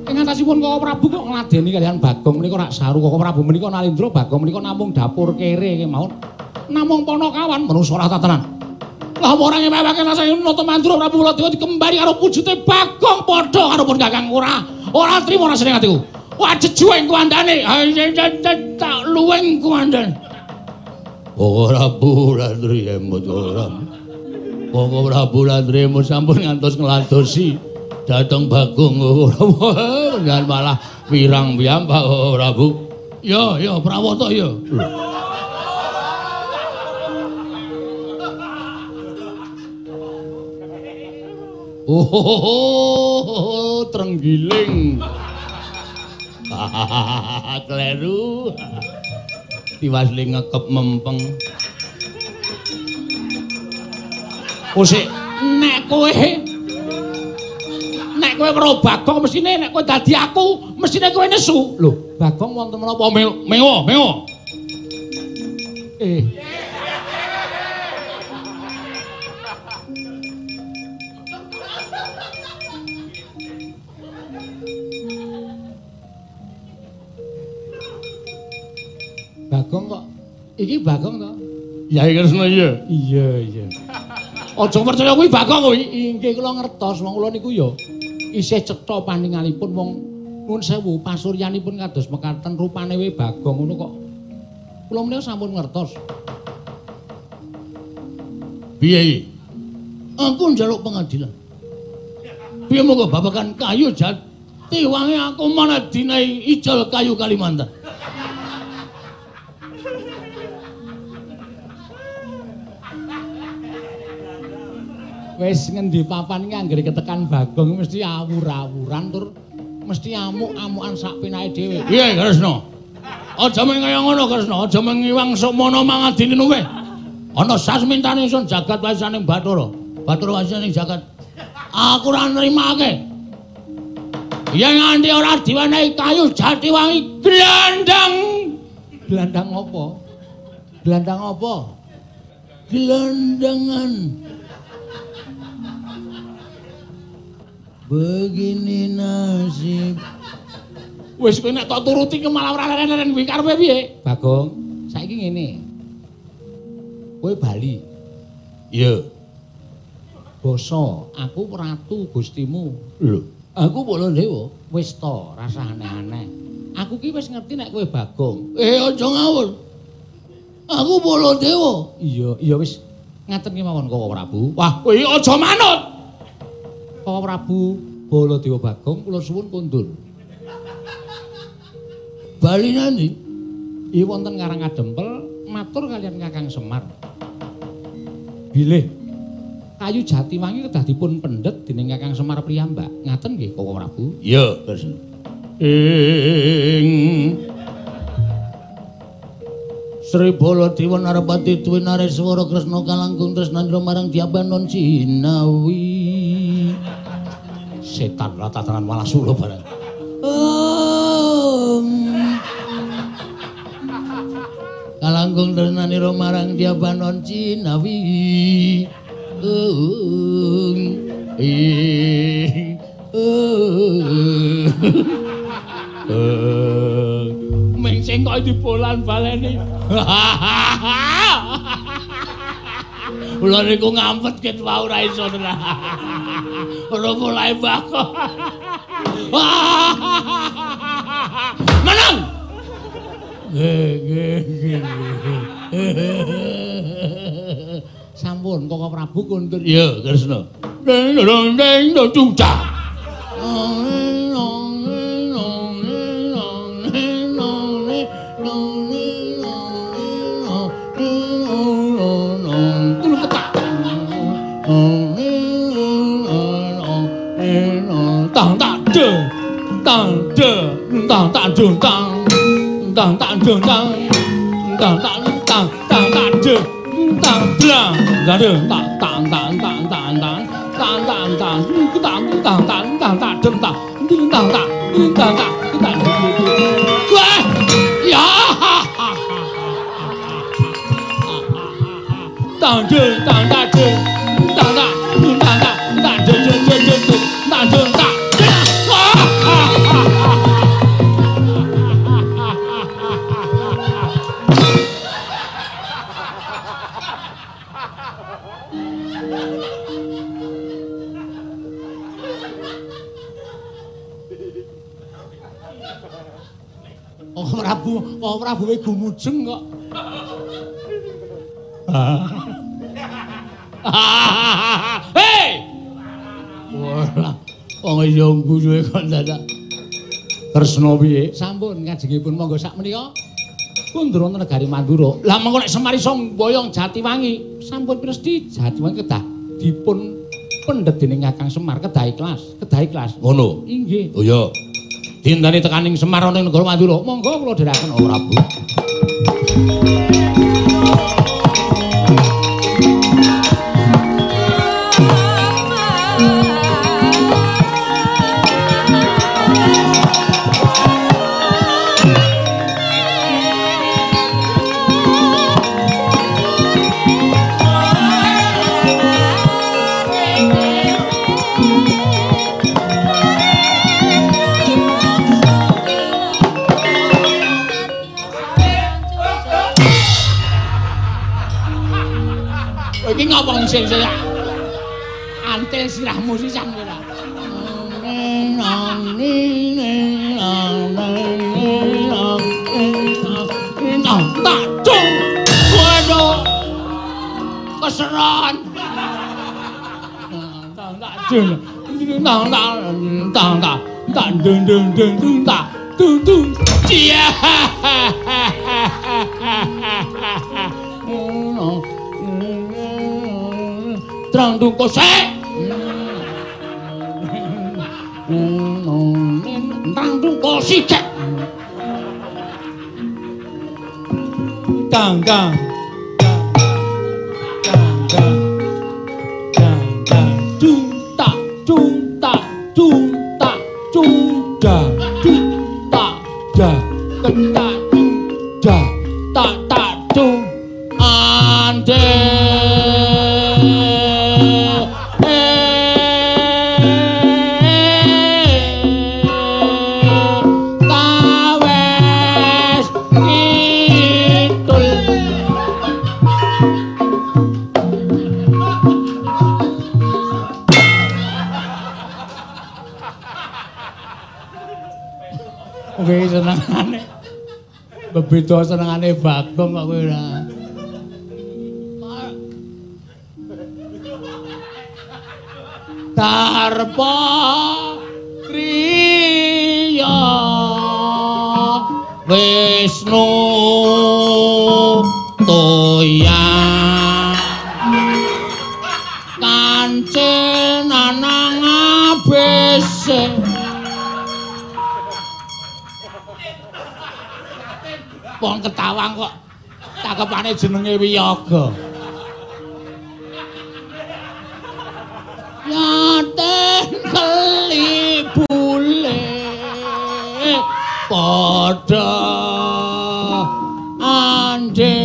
Ing atasipun Koko Prabu kok ngladeni kalian Bagong menika rak saru. Koko Prabu menika Nalindra Bagong menika namung dapur kere kemawon namung Panakawan menungso ora tatanan lah ora ngewewake rasane nata mantra Prabu Baladewa dikembari karo wujute Bagong padha karo pun Kakang ora. Ora trimo rasane atiku wah jejueng kuandane tak luweng kuandane Koko Prabu Randri emut ora Koko Prabu Landremu sampun ngantos ngladosi dhateng Bagong jangan malah wirang piyambak Koko Prabu. Ya, ya prawata ya. Oh, trenggiling. Kleru. Tiwasli ngekep mempeng. Kusik, nek kowe nek kowe karo Bagong mesine nek kowe dadi aku, mesine kowe nesu. Lho, Bagong wonten menapa mewa, mewa. Eh. Bagong kok iki Bagong to? Ya Kresna iya. Iya, iya. Aja percaya kuwi Bagong kuwi. Inggih kula ngertos wong kula niku ya isih cetha paningalipun wong nuwun sewu pasuryanipun kados mekaten rupane wae Bagong ngono kok. Kula menika sampun ngertos. Piye iki? Aku njaluk pengadilan. Piye monggo babagan kayu jati wangi aku mana dinai ijol kayu Kalimantan. Wis ngendi papan iki anggere ketekan Bagong mesti awur-awuran tur mesti amuk-amukan sak pinake dhewe. Piye Kresna? Aja meng kaya ngono Kresna, aja meng iwang sukmana mangadini nuwe. Ana sasmintane sun jagat wasaning Bathara. Bathara wasaning jagat. Aku ora nrimake. Yen nganti ora diwenehi kayu jati wangi glandang. Glandang apa? Glandang apa? Glandangan. Begini nasib. Wis kowe nek tak turuti ke malah ora leren kuwi karepe piye? Bagong saiki ngene. Kowe bali? Iya. Basa aku ratu gustimu. Lho. Aku bola dewa wis to rasa aneh-aneh. Aku ki wis ngerti nek kowe Bagong. Eh aja ngawur. Aku bola dewa. Iya iya wis. Ngaten ki mawon Koko Prabu? Wah kowe aja manut Prabu bola dewa Bagong kula suwun kondur Bali nanti. Iya wonten Karang Kadempel matur kalian Kakang Semar. Bilih kayu jati wangi kedah dipun pendet dening Kakang Semar Priyambak. Ngaten nggih Koko Prabu? Iya, Kresna. Ing Sri Baladewa Narpati Dwi Nareswara Kresna kalangkung tresnandra marang Diabanon Cinawi. Setan ratatanan malah suluh barang. Om kalangkung tresnanira marang Diabanon Cinawi. Ung ing ung Ming sing kok dibolan baleni. Kula niku ngampet ket wae ora iso tenan. Ora mulai bako. Menang. Sampun Koko Prabu kuntur. Iya, Kresna. Ding dong ding dong cuca. tàng tàng trường tàng tàng tàng trường tàng tàng tàng tàng tàng tàng trường tàng tàng tàng trường tàng tàng tàng tàng tàng tàng tàng tàng tàng cứ tàng cứ tàng tàng tàng tàng trường tàng cứ tàng tàng cứ tàng tàng cứ tàng cười dạ tàng trường tàng we gumujeng kok. Hei! Wah, wong iya guyu kok dadak. Kresna piye? Sampun kajengipun monggo sak menika. Kundur wonten negari Mandura. Lah mengko nek Semar iso mboyong Jatiwangi, sampun presti Jatiwangi kedah dipun pendet dening Kakang Semar kedah ikhlas, kedah ikhlas. Ngono. Inggih. Oh iya. Dintani tekaning Semar ana ing negara Mandura. Monggo kula dherekaken oh Prabu. Sing sing antil sirahmu sisan kowe ta. Tak cung. Waduh. Keseran. Tang tak cung. Tang tang tang tang tang dung dung dung tang tak dung dung. Cia. Trang dung kosek. Trang dung kosik. Tang tang. Tak Bebeda senengane Bagong kok kowe ora. Darpa kriya Wisnu toya ketawang kok. Cakepane jenenge wiyaga. Yaten keli bule padha ande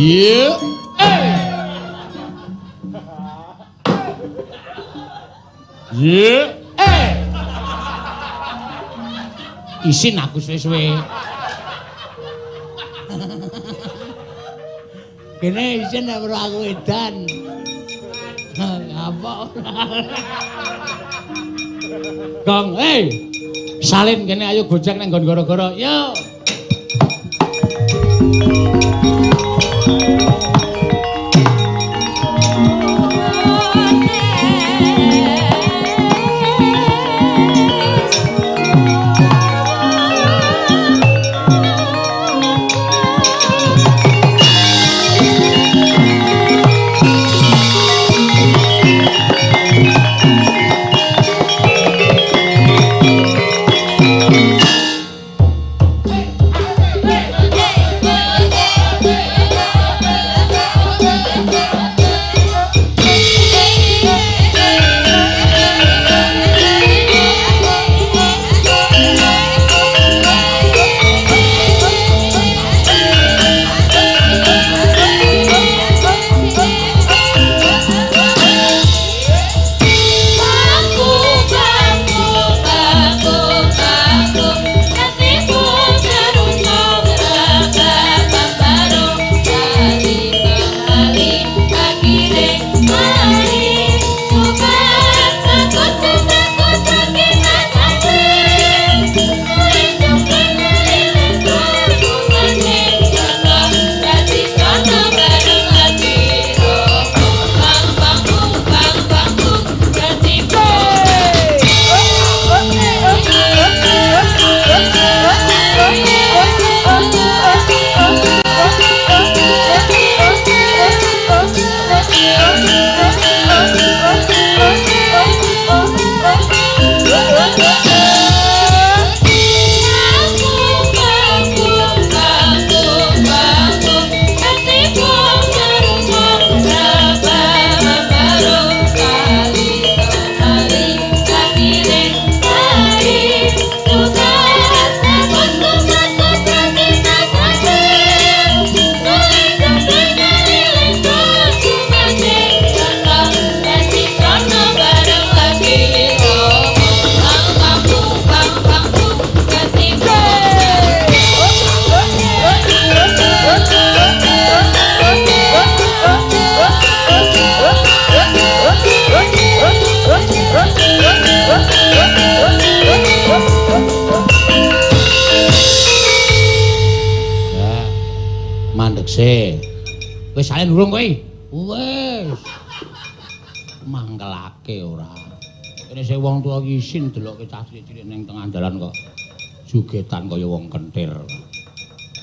Yeah. Isin aku suwe-suwe. Kene isin nek perlu aku edan. Apa? Gong, hey. Salin kene ayo gojek nang nggon gara-gara. Yo.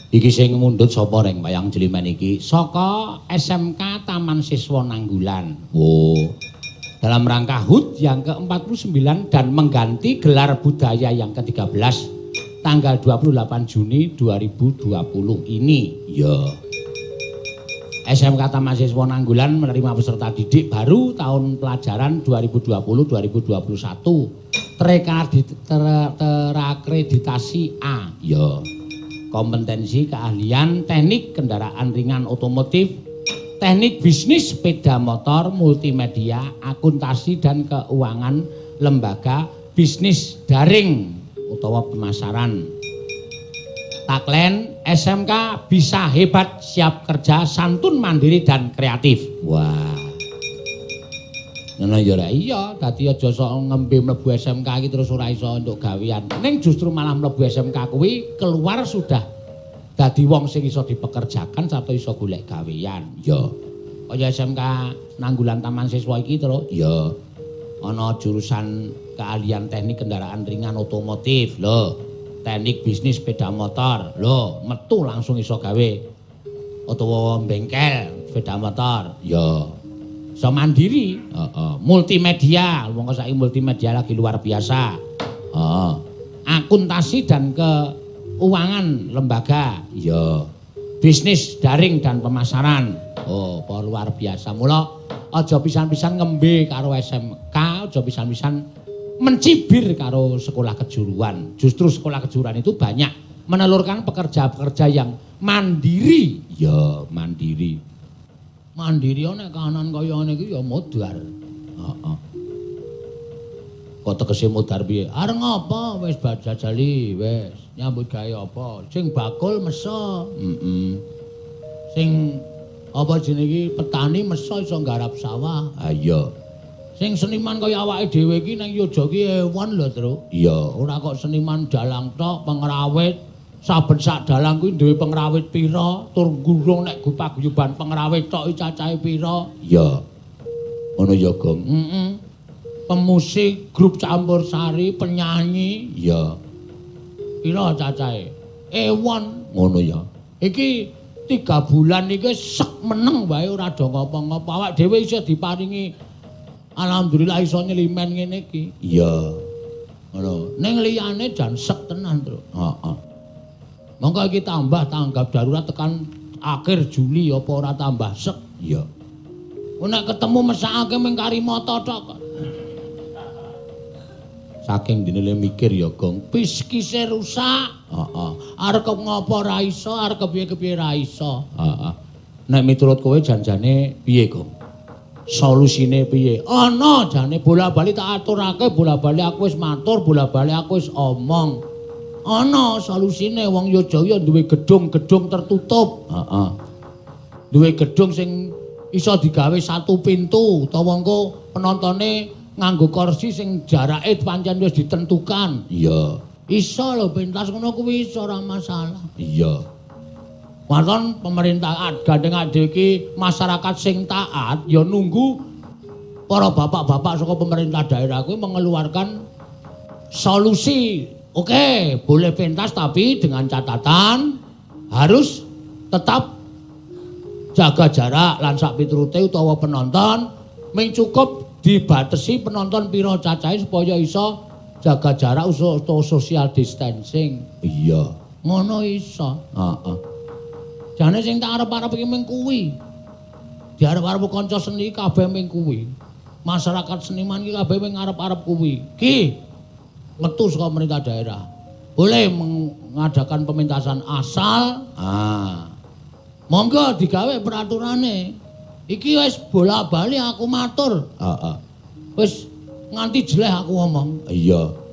Iki sing mundhut sapa ring wayang jelimen iki? Saka SMK Taman Siswa Nanggulan. Oh. Dalam rangka HUT yang ke-49 dan mengganti gelar budaya yang ke-13 tanggal 28 Juni 2020 ini. Ya. SMK Taman Siswa Nanggulan menerima peserta didik baru tahun pelajaran 2020-2021 terakreditasi A. Ya. Kompetensi keahlian teknik kendaraan ringan otomotif, teknik bisnis sepeda motor, multimedia, akuntansi dan keuangan lembaga bisnis daring utawa pemasaran. Taklen SMK bisa hebat, siap kerja, santun, mandiri dan kreatif. Wah. Ngono ya rek. Iya, dadi aja sok ngembe mlebu SMK iki terus ora iso entuk gawean. Ning justru malah mlebu SMK kuwi keluar sudah dadi wong sing iso dipekerjakan sampe iso golek gawean. Ya. Kaya SMK Nanggulan Taman Siswa iki terus ya ana jurusan keahlian teknik kendaraan ringan otomotif. Lho, teknik bisnis sepeda motor. Lho, metu langsung iso gawe utawa bengkel sepeda motor. Ya. Iso mandiri, heeh. Multimedia, wong saiki multimedia lagi luar biasa. Heeh. Akuntansi dan keuangan lembaga, iya. Bisnis daring dan pemasaran. Oh, luar biasa. Mula aja pisan-pisan ngembe karo SMK, aja pisan-pisan mencibir karo sekolah kejuruan. Justru sekolah kejuruan itu banyak menelurkan pekerja-pekerja yang mandiri. Ya, mandiri. Mandiri nek kanan kaya ngene iki ya modar. Heeh. Kok tegese modar piye? Areng apa wis bajajali wis nyambut gawe apa? Sing bakul meso. Heeh. Sing apa jenenge petani meso iso nggarap sawah. Ha iya. Sing seniman kaya awake dhewe iki nang yoja iki ewon lho, Tru. Iya, ora kok seniman dalang tok, pengrawit, saben sak dalang kuwi duwe pengrawit pira tur gurung nek paguyuban pengrawit tok cacahe pira? Ya. Ngono ya gong. Heeh pemusik grup campur sari penyanyi. Ya. Pira cacahe? Ewon. Ngono ya. Iki tiga bulan iki sek meneng wae ora do ngapa-ngapa. Awak dhewe iso diparingi alhamdulillah iso nyelimen ngene iki. Iya ngono. Ning liyane jan sek tenan tru heeh Monggo iki tambah tanggap darurat tekan akhir Juli apa ora tambah sek? Iya. Nek ketemu mesakake ming karimata tok. Saking dinile mikir ya, Gong. Piskise rusak. Heeh. Arep ngopo ora iso, arep kepiye-kepiye ora iso. Heeh. Nek miturut kowe janjane piye, Gong? Solusine piye? Ana jane bola-bali tak aturake, bola-bali aku wis matur, bola-bali aku wis omong. Ana solusine wong Yojaya duwe gedung-gedung tertutup. Heeh. Duwe gedung sing iso digawe satu pintu utawa engko penontone nganggo kursi sing jarake pancen wis ditentukan. Iya. Iso lho pentas ngono kuwi iso ora masalah. Iya. Waton pemerintah gandeng ade iki masyarakat sing taat ya nunggu para bapak-bapak saka pemerintah daerah kuwi mengeluarkan solusi Oke, boleh pentas tapi dengan catatan harus tetap jaga jarak lan sak piturute utawa penonton mung cukup dibatasi penonton pira cacahe supaya iso jaga jarak utawa social distancing. Iya, ngono iso. Heeh. Jane sing tak arep-arep iki mung kuwi. Diarep-arep kanca seni kabeh mung kuwi. Masyarakat seniman iki kabeh mung arep-arep kuwi. Ki, metu saka pemerintah daerah. Boleh mengadakan pementasan asal. Ah. Monggo digawe peraturane. Iki wis bola-bali aku matur. Heeh. Wis nganti jeleh aku ngomong. Iya.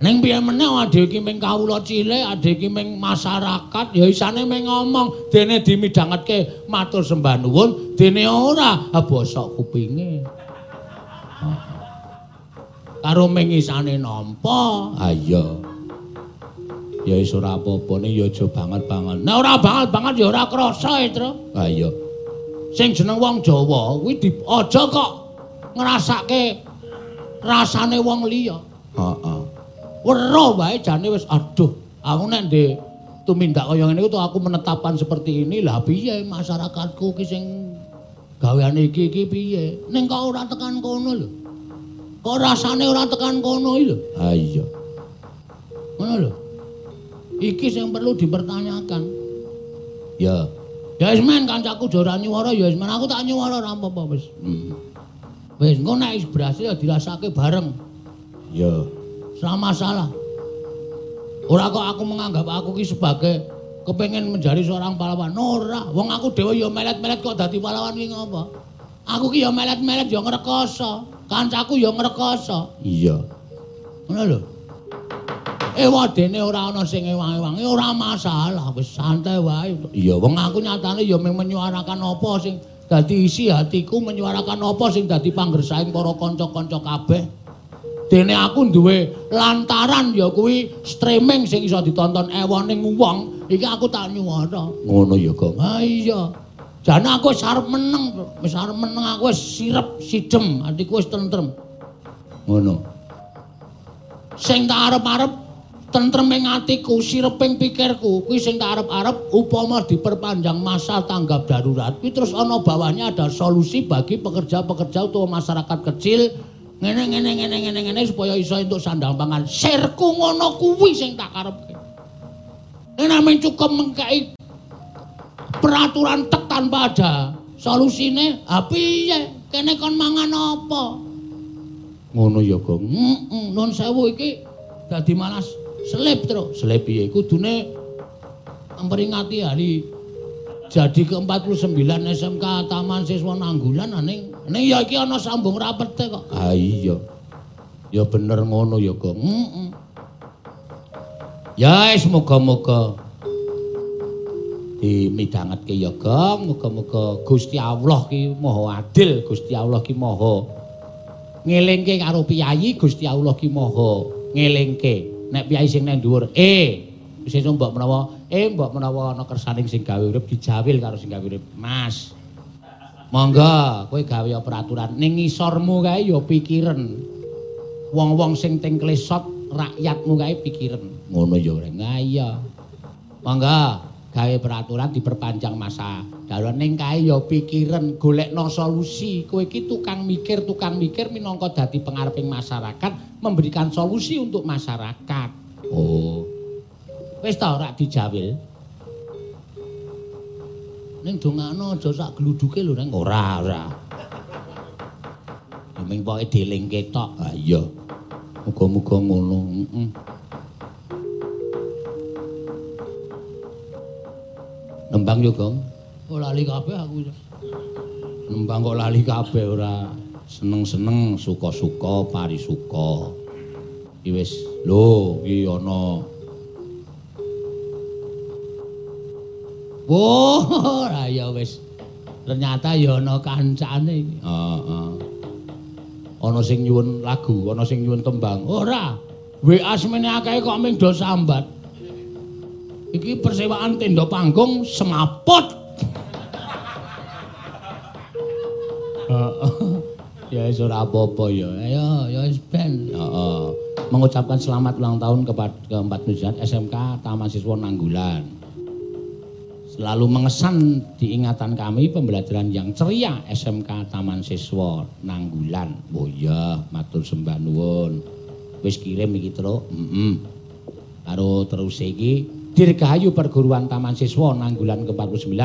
Ning piye meneh adhe iki ming kawula cilik, adhe iki ming masyarakat ya isane ming ngomong dene dimidhangetke matur sembah nuwun, dene ora bosok kupinge. Karo mengisane nampa. Ha iya. Ya wis ora apa-apane ya aja banget-banget. Nek ora banget-banget ya ora krasa, Tru. Ha iya. Sing jeneng wong Jawa kuwi aja kok ngrasake rasane wong liya. Heeh. Weruh wae jane wis aduh, aku nek ndek tumindak kaya ngene kuwi aku menetapkan seperti ini lah piye masyarakatku ki sing gaweane iki iki piye? Ning kok ora tekan kono lho. Kok rasane ora tekan kono iki lho? Ha iya. Ngono lho. Iki sing perlu dipertanyakan. Ya. Ya wis men kancaku ora nyuwara ya wis men aku tak nyuwara ora apa-apa wis. Hmm. Wis engko nek berhasil ya dirasake bareng. Ya. Ora masalah. Ora kok aku menganggap aku ki sebagai kepengen menjadi seorang pahlawan. Ora, wong aku dhewe ya melet-melet kok dadi pahlawan ki ngopo? Aku ki ya melet-melet ya ngrekoso. Kancaku ya ngrekoso. Iya. Ngono lho. Ewadene ora ana sing ewang-ewangi, ora masalah, wis santai wae. Iya, wong aku nyatane ya mung menyuarakan apa sing dadi isi hatiku menyuarakan apa sing dadi panggersaing para kanca-kanca kabeh. Dene aku duwe lantaran ya kuwi streaming sing iso ditonton ewoning wong, iki aku tak nyuwara. Ngono ya, Gong. Ha iya. Jane aku wis arep meneng, wis arep meneng aku wis sirep sidem, atiku wis tentrem. Ngono. Sing tak arep-arep tentreming atiku, sireping pikirku, kuwi sing tak arep-arep upama diperpanjang masa tanggap darurat, kuwi terus ana bawahnya ada solusi bagi pekerja-pekerja utawa masyarakat kecil ngene ngene ngene ngene ngene supaya iso entuk sandang pangan. Sirku ngono kuwi sing tak karepke. Nek namung cukup mengkai peraturan tek tanpa ada solusine, ha piye? Kene kon mangan apa? Ngono ya, Gong. Heeh, nun sewu iki dadi malas selip terus. Selip piye? Kudune memperingati hari jadi ke-49 SMK Taman Siswa Nanggulan ning ning ya iki ana sambung rapete kok. Ah iya. Ya bener ngono ya, Gong. Heeh. Ya wis muga-muga dimidhangetke Gong. Muga-muga Gusti Allah ki Maha Adil, Gusti Allah ki Maha ngelingke karo piyayi, Gusti Allah ki Maha ngelingke. Nek piyayi sing nang dhuwur, eh sesuk mbok menawa eh mbok menawa ana kersaning sing gawe urip dijawil karo sing gawe urip. Mas. Monggo kowe gawe peraturan ning ngisormu kae ya pikiren. Wong-wong sing teng klesot rakyatmu kae pikiren. Ngono ya, Reng. Ha iya. Monggo gawe peraturan diperpanjang masa darurat ning kae ya pikiren golekno solusi. Kowe iki tukang mikir, tukang mikir minangka dadi pengareping masyarakat, memberikan solusi untuk masyarakat. Oh. Wis ta ora dijawil? Ning dongakno aja sak gluduke lho Reng. Ora, ora. Ya ming pokoke delingke tok. Ha iya. Muga-muga ngono. Heeh. Nembang yo, Gong. Oh lali kabeh aku. Nembang kok lali kabeh ora seneng-seneng, suka-suka, parisuka. Iki wis lho, iki ana Wah, lah ya wis. Ternyata ya ana kancane iki. Heeh. Ana sing nyuwun lagu, ana sing nyuwun tembang. Ora. WA semene akeh kok ming do sambat. Iki persewaan tenda panggung semaput. Ya wis ora apa-apa ya. Ayo, ya wis ben. Mengucapkan selamat ulang tahun kepada ke-49 SMK Taman Siswa Nanggulan. Selalu mengesan di ingatan kami pembelajaran yang ceria SMK Taman Siswa Nanggulan. Oh iya, matur sembah nuwun. Wis kirim iki, Truk. Heeh. Karo terus iki Dirgahayu Perguruan Taman Siswa Nanggulan ke-49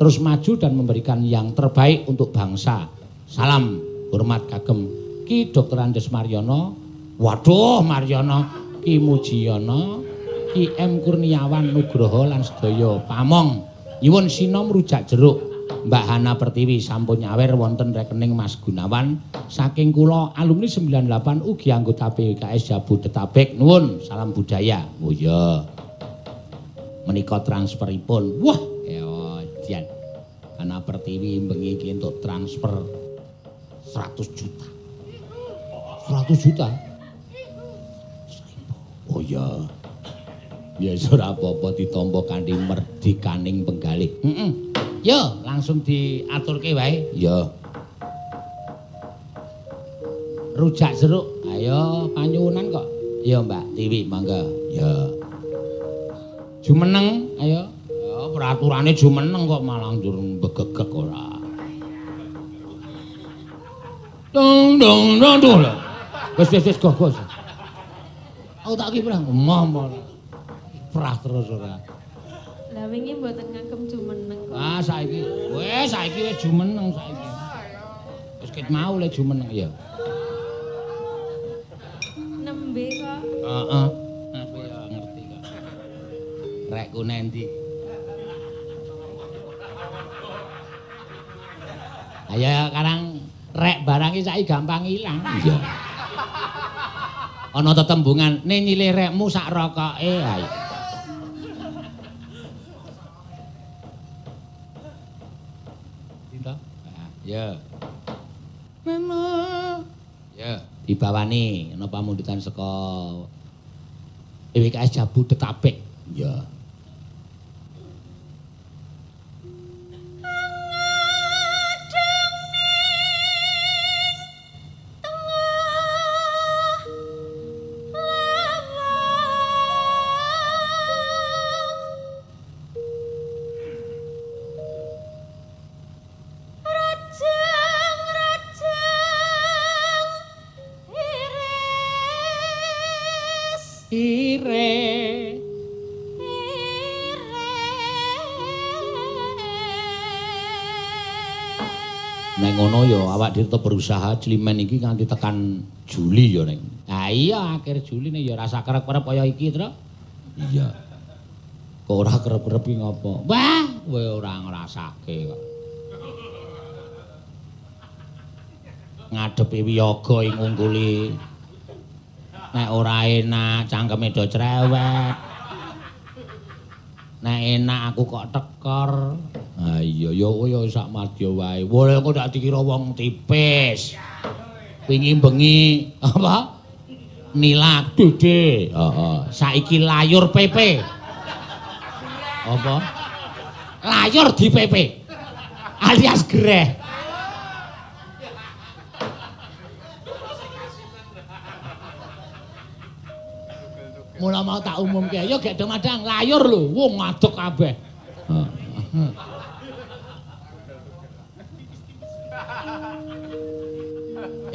terus maju dan memberikan yang terbaik untuk bangsa. Salam hormat kagem Ki Dr. Andes Maryono. Waduh Maryono, Ki Mujiyono, Ki M Kurniawan Nugroho lan sedaya pamong. Nyuwun sinom rujak jeruk. Mbak Hana Pertiwi sampun nyawer wonten rekening Mas Gunawan saking kula alumni 98 ugi anggota PKS Jabodetabek nuwun salam budaya. Oh iya. Menika transferipun. Wah, ya jan. Hana Pertiwi bengi iki entuk transfer 100 juta. 100 juta. Oh iya. Ya wis ora apa-apa ditampa kanthi merdikaning penggalih. Heeh. Yo, langsung diaturke wae. Ya. Rujak jeruk. Ayo panyuwunan kok. Ya, Mbak Tiwi, mangga. Ya. Jumeneng, ayo. Ya, peraturane jumeneng kok malah njur begegek ora. Dong dong dong dong. Wis wis wis go go. Aku tak ki perang. Momol. Perah terus ora. Lah wingi mboten ngagem jumeneng kok. Ah saiki wis saiki wis jumeneng saiki. Wis ket mau le jumeneng ya. Nembe kok. Heeh. Ngerti kok. Rekku nendi. Ayo karang rek barang iki saiki gampang ilang. Iya. Ana tetembungan, "Ne nyilih rekmu sak rokoke." Ayo. Dinta? Ya. Mena. Ya, dibawani ana pamundutan saka EWKS Jabu Detapek. Ya. Dhewe tetep berusaha Climen iki nganti tekan Juli ya ning. Ha iya akhir Juli nih ya rasa kerep-kerep kaya iki, Tru. Iya. Kok ora kerep-kerep iki ngopo? Wah, kowe ora ngrasake kok. Ngadepi wiyaga ing ngungkuli. Nek ora enak cangkeme do cerewet. Nek enak aku kok tekor. Ha iya ya kaya sak madya wae. Wole kok dak dikira wong tipis. Wingi bengi apa? Nilak dede. Heeh. Saiki layur PP. Apa? Layur di PP. Alias greh. Mula mau tak umumke, ya gek madang layur lho, wong ngadeg kabeh.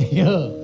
Heeh.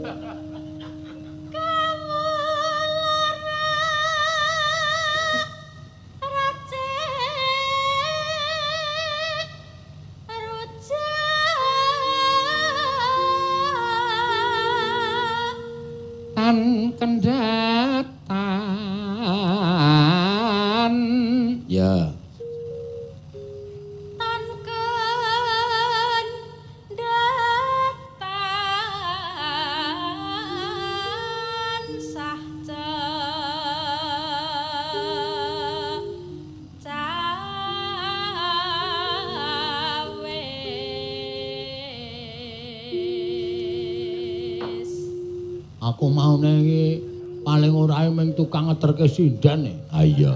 E. Ha iya.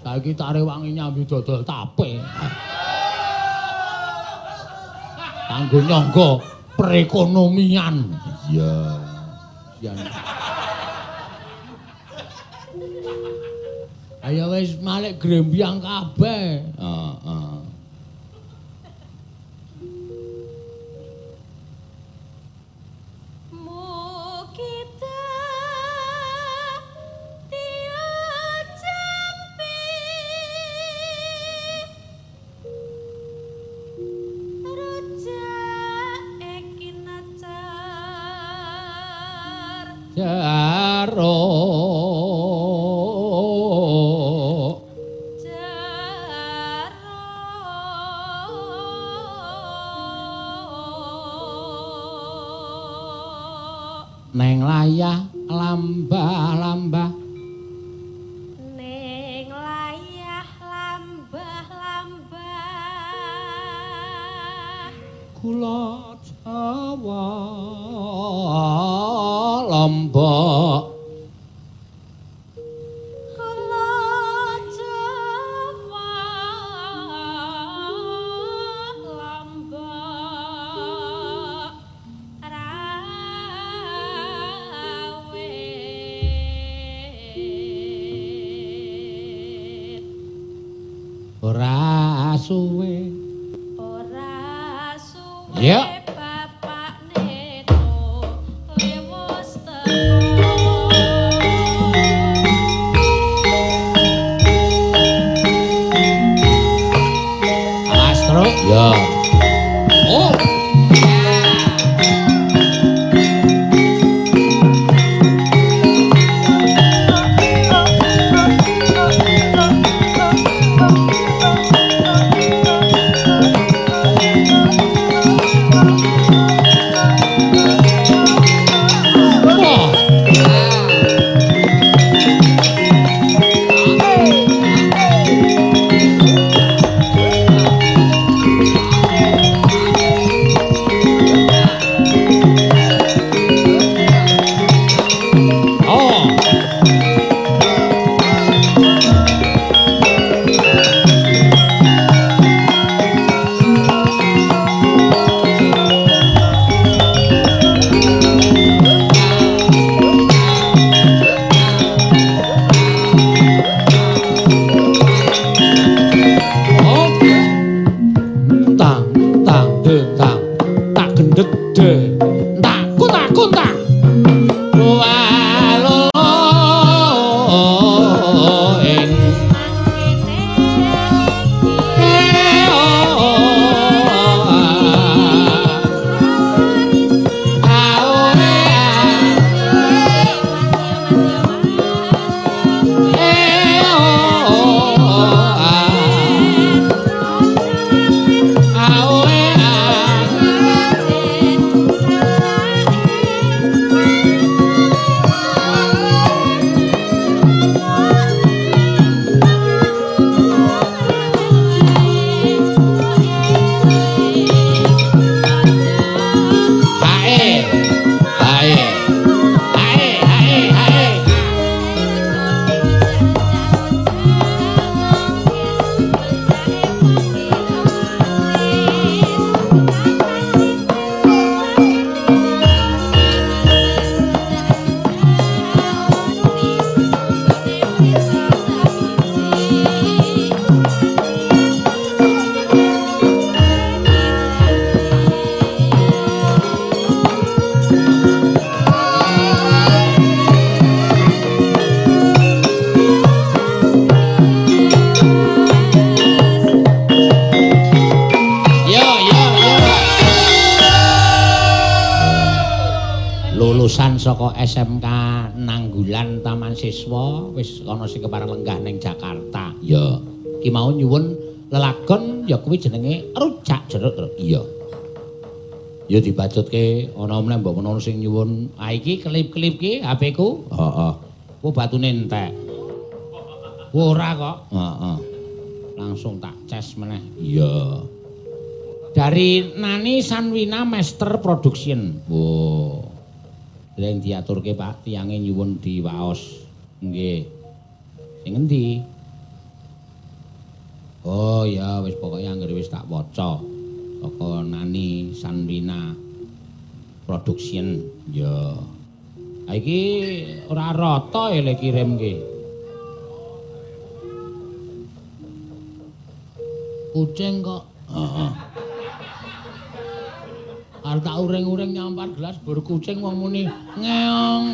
Saiki tak rewangi nyambi dodol tape. Kanggo nyangga perekonomian. Iya. Ayo wis malik grembyang kabeh. Ya dibacutke ana meneh mbok menawa sing nyuwun. Ah iki klip-klip ki HP ku. Heeh. Ku batune entek. Ora kok. Heeh. Langsung tak ces meneh. Iya. dari Nani Sanwina Master Production. Wow. Yang diaturke Pak, tiange nyuwun di waos. Nggih. Sing endi? Oh ya wis pokoke anggere wis tak waca. Saka Nani Sanwina Production. Ha iki ora rata ya le kirimke. Kucing kok. Arep tak uring-uring nyampar gelas bur kucing wong muni ngeong.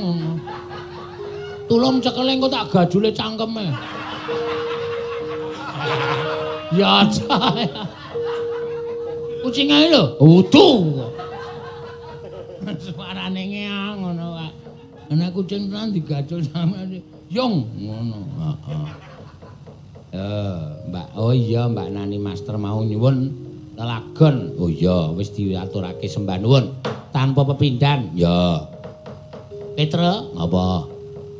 Tulung cekele engko tak gajule cangkeme. Ya cah. Kucing ae lho, utuh. Suarane ngeong ngono wae. Ana kucing tenan digajul sama Yung ngono. Heeh. Eh, Mbak. Oh iya, Mbak Nani Master mau nyuwun lelagon. Oh iya, wis diaturake sembah nuwun tanpa pepindhan. Ya. Petra, apa?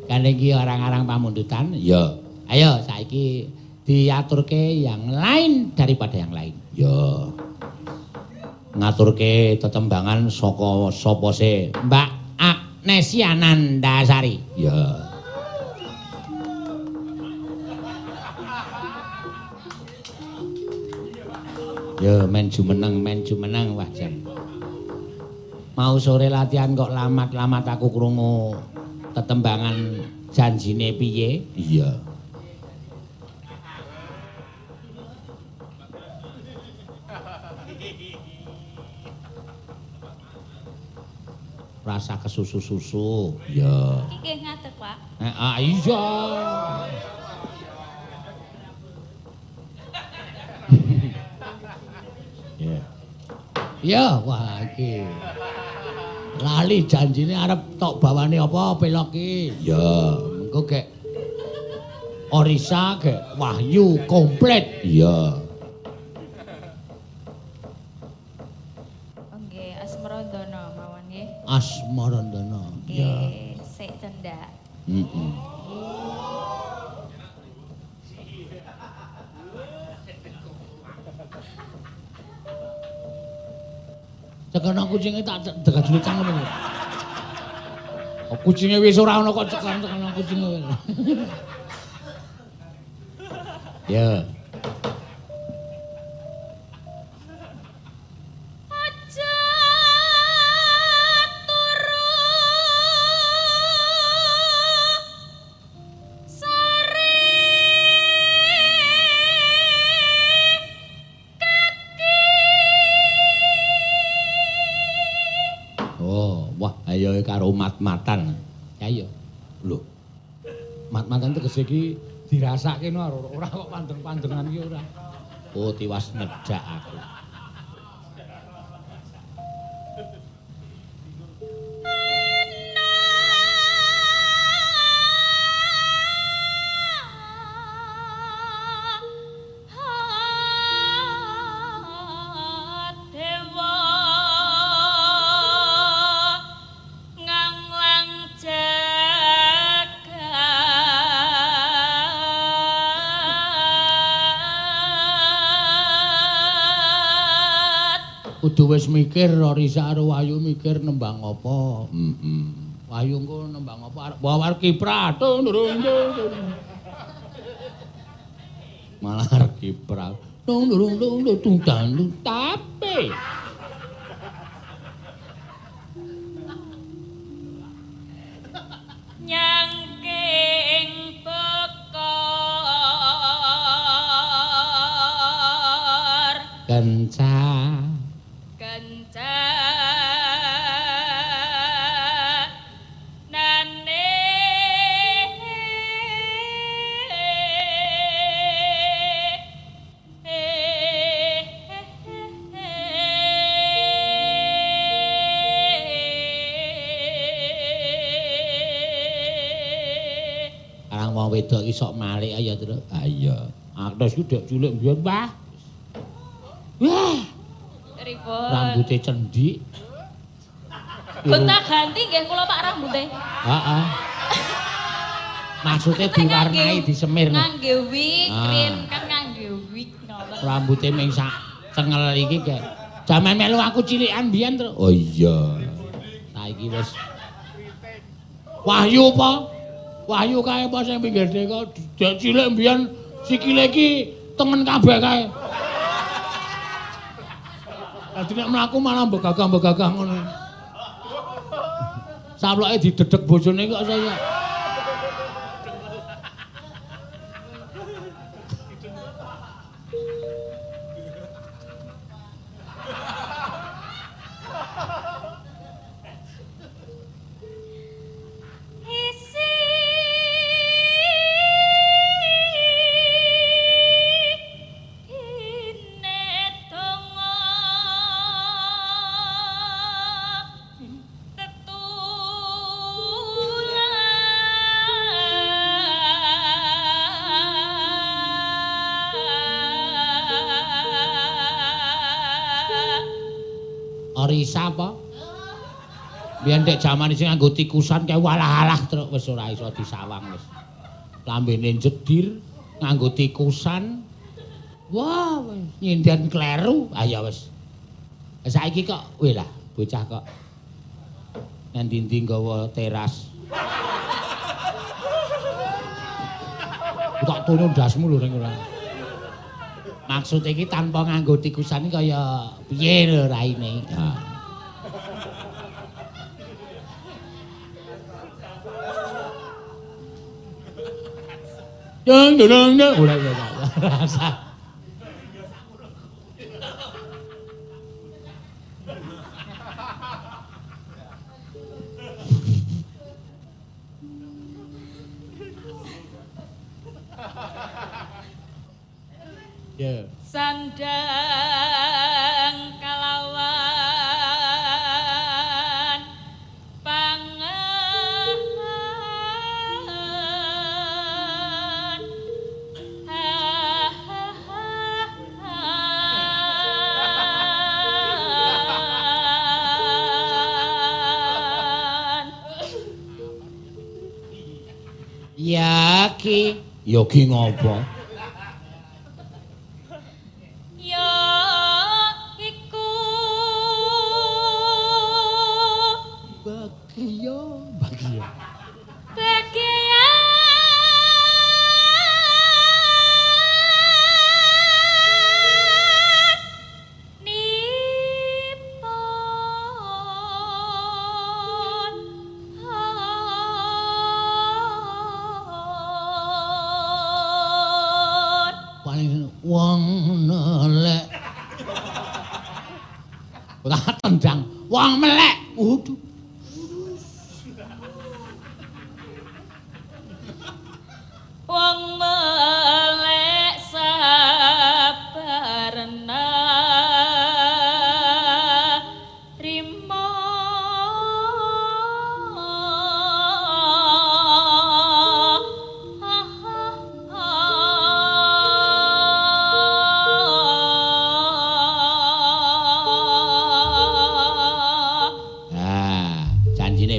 Kan iki orang-orang pamundutan. Ya. Ayo saiki diaturke yang lain daripada yang lain. Ya. Ngaturke tetembangan saka sapa se? Mbak Agnesia Nandasari. Ya. Ya men jumeneng, men jumeneng wah jan. Mau sore latihan kok lamat-lamat aku krungu tetembangan janjine piye? Iya. Rasa kesusu-susu. Ya. Iki nggih ngadeg, Pak. Eh, ah iya. Ya. Ya, wah iki. Lali janjine arep tok bawane apa pelok iki? Ya, engko gek Orisa gek Wahyu komplit. Iya. Oh nggih, Asmarandana Asmarandana. Ya. Sik cendak. Heeh. Cekono kucinge tak degajune cangkem iki. Oh, kucinge wis ora ana kok cekan cekono kucinge. Ya. Karo mat-matan. Ya iya. Lho. Mat-matan tegese iki dirasake no ora kok pandeng-pandengan iki ora. Oh, tiwas nedak aku. Wis mikir Risa karo Wayu mikir nembang apa. Heeh. Wayu engko nembang apa arep durung, tung, durung. Malah arep kiprah. Tung durung tung tung tung tung tapi nyangking bekor kenca sok malik ayo terus. Ah iya. Agnes ku dek cilik mbiyen, Wah. Wah, Ripun. rambutnya cendik. Gonta ganti nggih kula Pak rambute. Heeh. Maksudnya diwarnai disemir. Ngangge wig, Ah. krim kan ngangge wig ngoten. Rambutnya ming sak cengel iki kayak jaman melu aku cilikan biyen terus. Oh iya. Saiki wis Wahyu apa? Wahyu kae apa sing pinggir deka dek cilik biyen sikile iki tengen kabeh kae. Dadi nek mlaku malah begagah-begagah ngono. Saploke didedek bojone kok saya. Biyen dek jaman sing nganggo tikusan kae walah-alah terus wis ora iso disawang wis. Lambene jedir nganggo tikusan. Wah, wis nyinden kleru. Ah ya wis. Eh, Saiki kok weh lah bocah kok ngendi-endi nggawa teras. Tak tunu ndasmu lho ning ora. Maksud iki tanpa nganggo tikusan kaya piye lho raine. Ha. Dang dang dang. Ora ora rasa. Ya. Ya ki ngopo?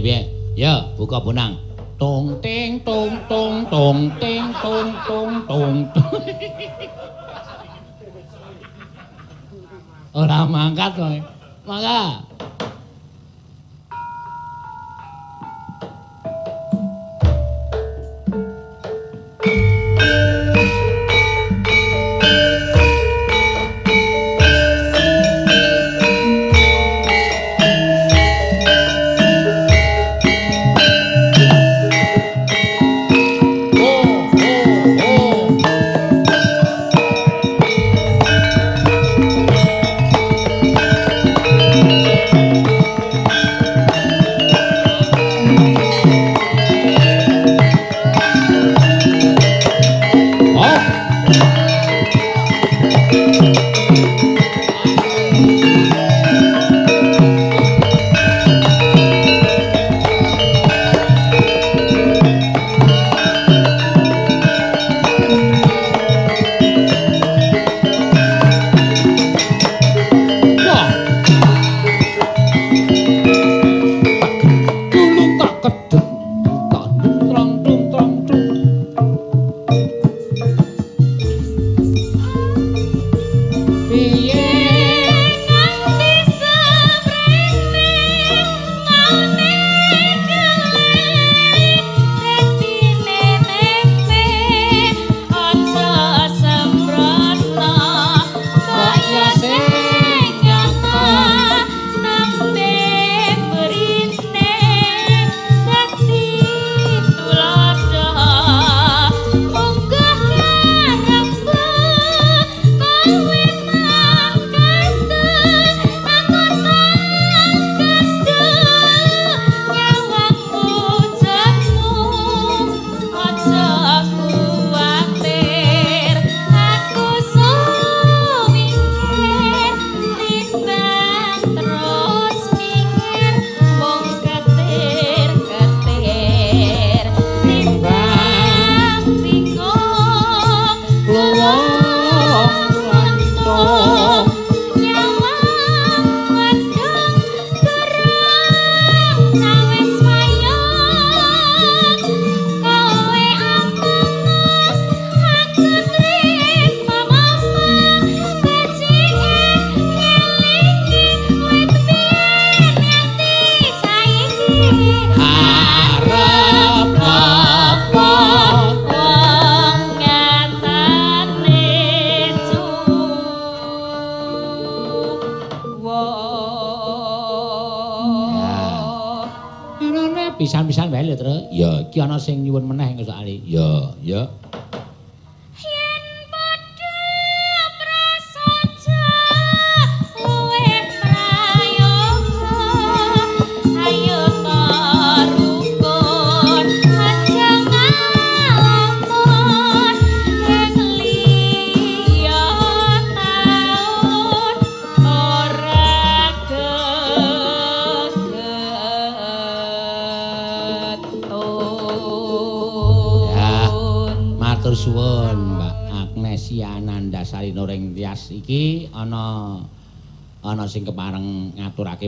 Piye? Ya, buka bonang. Tung ting tung tung tung ting tung tung tung. Ora mangkat kowe. Mangga.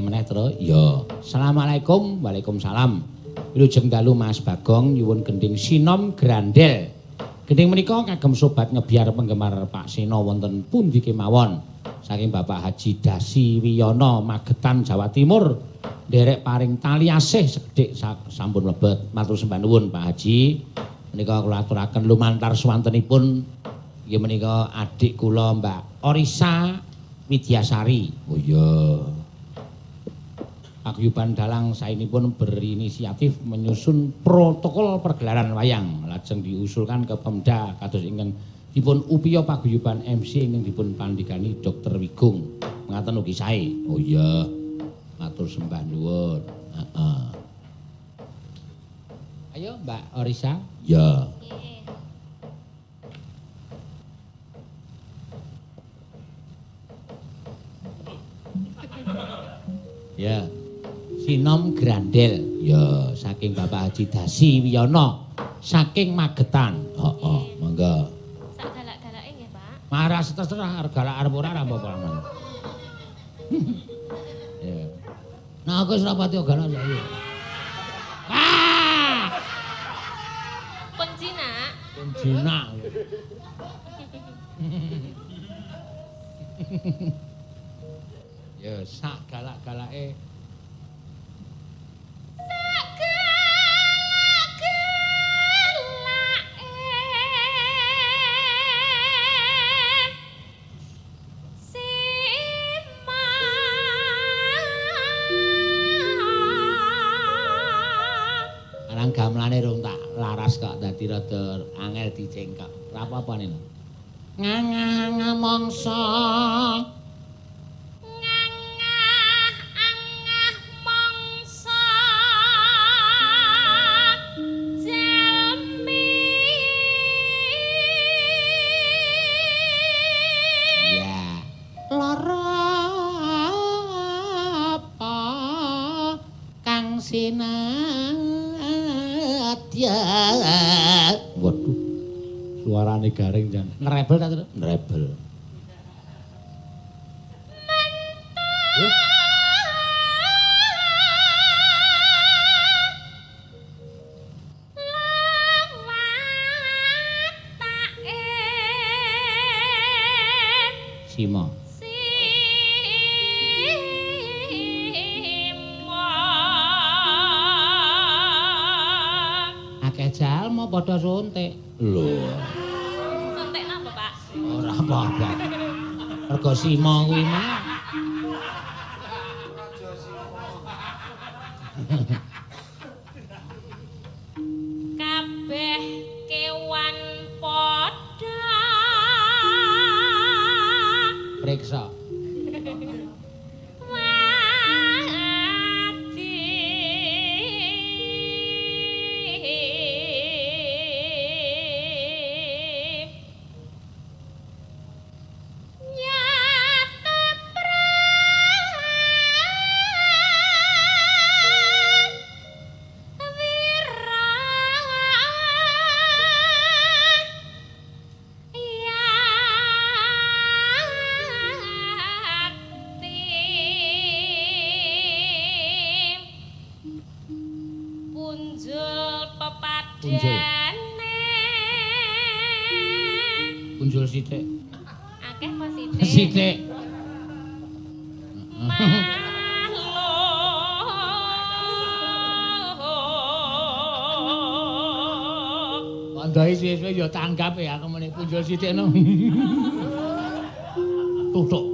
Ngaturake meneh terus. Ya. Assalamualaikum. Waalaikumsalam. Wilujeng dalu Mas Bagong nyuwun gending sinom grandel. Gending menika kagem sobat ngebiar penggemar Pak Sino wonten pundi kemawon. Saking Bapak Haji Dasi Wiyono Magetan Jawa Timur. Derek paring tali asih sekedhik sa- sampun mlebet. Matur sembah nuwun Pak Haji. Menika kula aturaken lumantar swantenipun inggih menika adik kula Mbak Orisa Widyasari. Oh iya. Paguyuban dalang sainipun berinisiatif menyusun protokol pergelaran wayang lajeng diusulkan ke Pemda kados ingkang dipun upiya paguyuban MC ingkang dipun pandhikani Dr. Wigung. Ngaten ugi sae. Oh iya. Matur sembah nuwun. Heeh. Ayo Mbak Orisa. Ya. Nggih. Sinom Grandel. Ya, saking Bapak Haji Dasi Wiyono. Saking Magetan. Heeh, mangga. Sak galak-galake nggih, Pak. Marah terserah galak arep ora ora apa-apa. Ya. Nah, aku wis ora pati galak ya. Ah! Pun jinak. Jinak. Ya, sak galak-galake dadi rada angel dicengkok. Ora apa-apa nih. Ngangah mangsa. Mergo sima kuwi mah. Ya aku meneh punjul sithik. Tutuk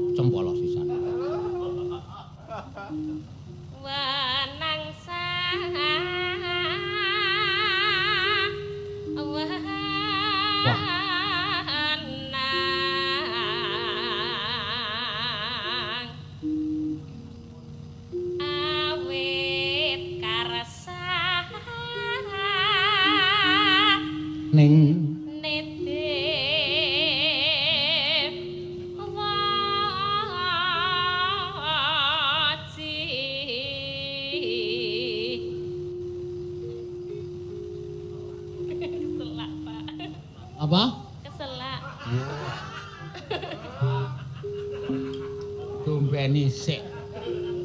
Dombeni sik.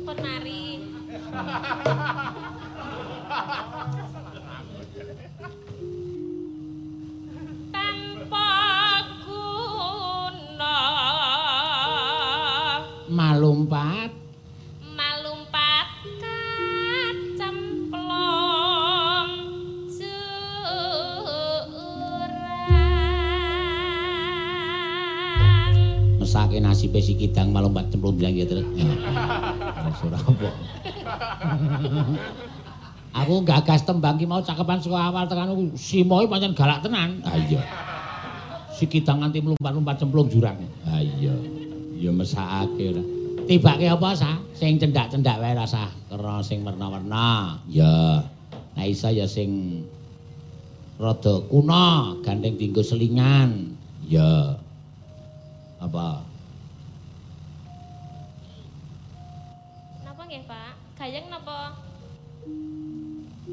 Penari. Tanpa guna malumpat nasibe si kidang malumpat cemplung bilang ya terus. Ora apa. Aku gagas tembang ki mau cakepan saka awal tekan aku simoe pancen galak tenan. Ah iya. sikidang nganti mlumpat-lumpat cemplung jurang. Ha iya. Ya mesakake ora. Tibake apa sah? Sing cendak-cendak wae rasah. Kera sing warna-warna. Ya. Nah isa ya sing rada kuna, gandeng dienggo selingan. Ya. Apa? Napa nggih, Pak? Gayeng napa?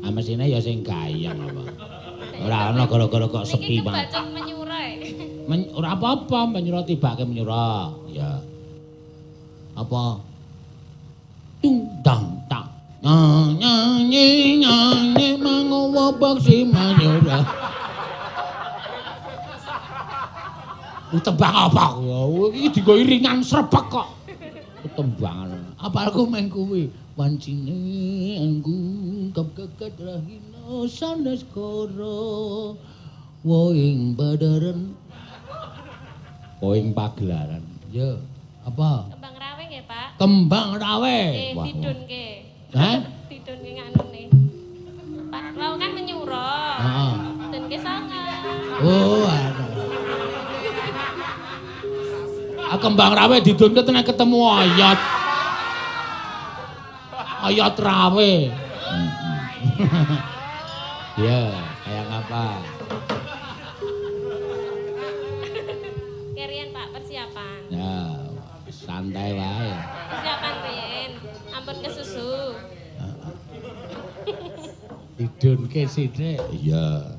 Ah mesine ya sing gayang apa. Ora ana gara-gara kok sepi banget. kebacut menyurai. Men, ora apa-apa menyura tibake menyura. Ya. Apa? Tung dang tak. Nyanyi nyanyi mangowo baksi menyura. Lu tembang apa? Iki digo iringan srebek kok. Tembangan. Apa aku main kuwi? Wancine anggu kap kekat rahina sanes koro. Woing badaran. Woing pagelaran. Ya, apa? Kembang rawe nggih, Pak. Kembang rawe. Nggih, Wah. didun nggih. Hah? Didun nganune. Pak, rawe kan menyura. Heeh. Dan nggih sanga. Oh, ada. Ah, kembang rawe didun ketemu ketemu ayat. Ayat rawe. Ya, kayak apa? Kerian, Pak, persiapan. Ya, santai wae. Persiapan Rin. Ampun kesusu. Didunke sithik. Iya.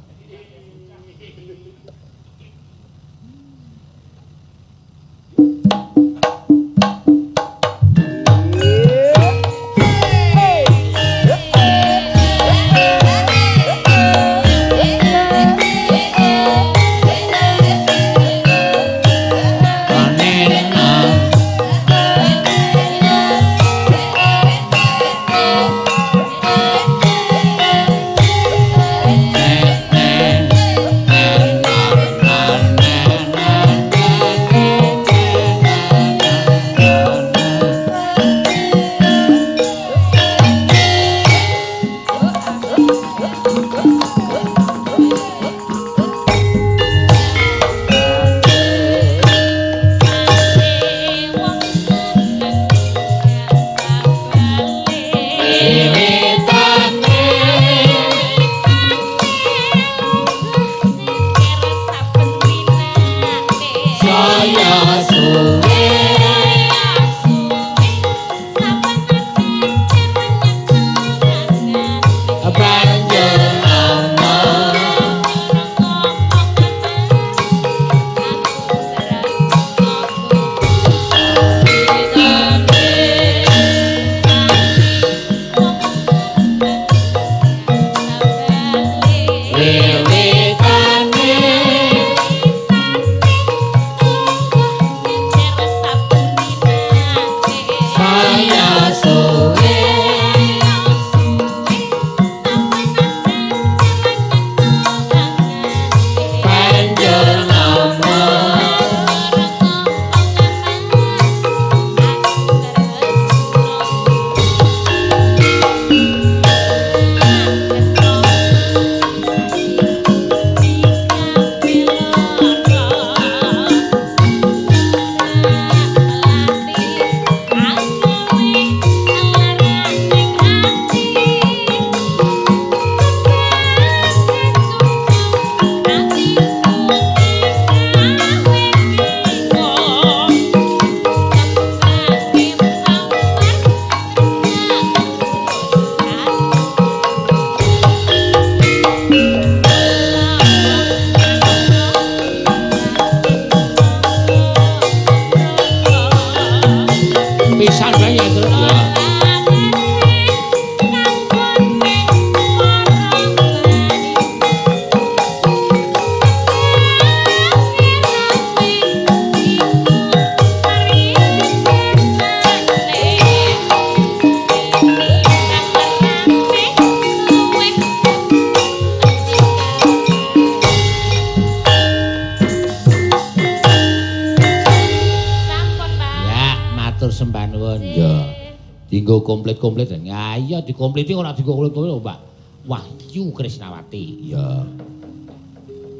Iya dikompleti ora dikomplit-komplit lho, Pak. Wahyu Krisnawati. Ya.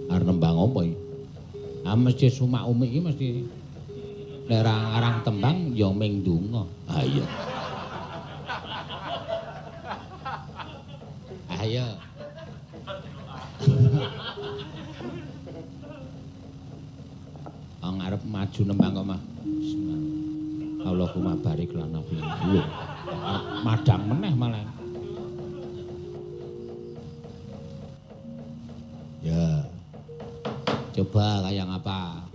Arep nembang apa iki? Ah mesti sumak umi iki mesti nek arang tembang ya ming donga. Ah iya. Ah ngarep maju nembang kok mah. Allahumma barik lana Lho. Madang meneh malah. Ya. Coba kayak apa?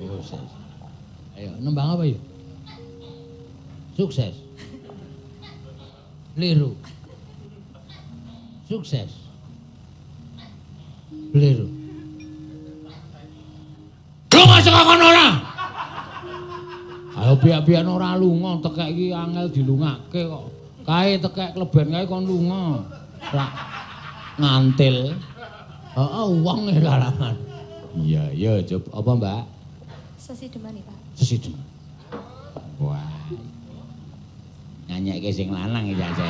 Sukses. Ayo, nembang apa yuk? Sukses. Liru. Sukses. Liru. Lunga saka kono ora? Ayo piye-piye ora lunga, tekek iki angel dilungake kok. Kae tekek kleben kae kon lunga. Lah ngantil. Heeh, wong e. Iya, iya, coba apa, Mbak? Sesi demani, Pak. Sesidem. Wah. Nyanyekke sing lanang iki aja.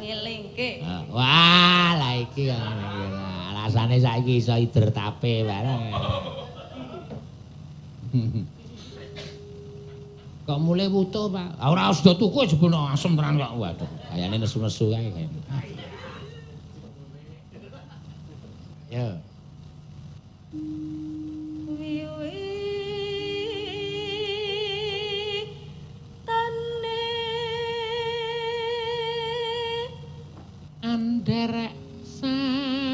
Ngelingke. Ah, Wah, lah iki kok Alasane saiki iso ider tape bareng. Kok mulai wutuh, Pak? Ah, Ora usah tuku jebul asem tenan kok. Waduh, kayane nesu-nesu kae. Ya. Anderek sang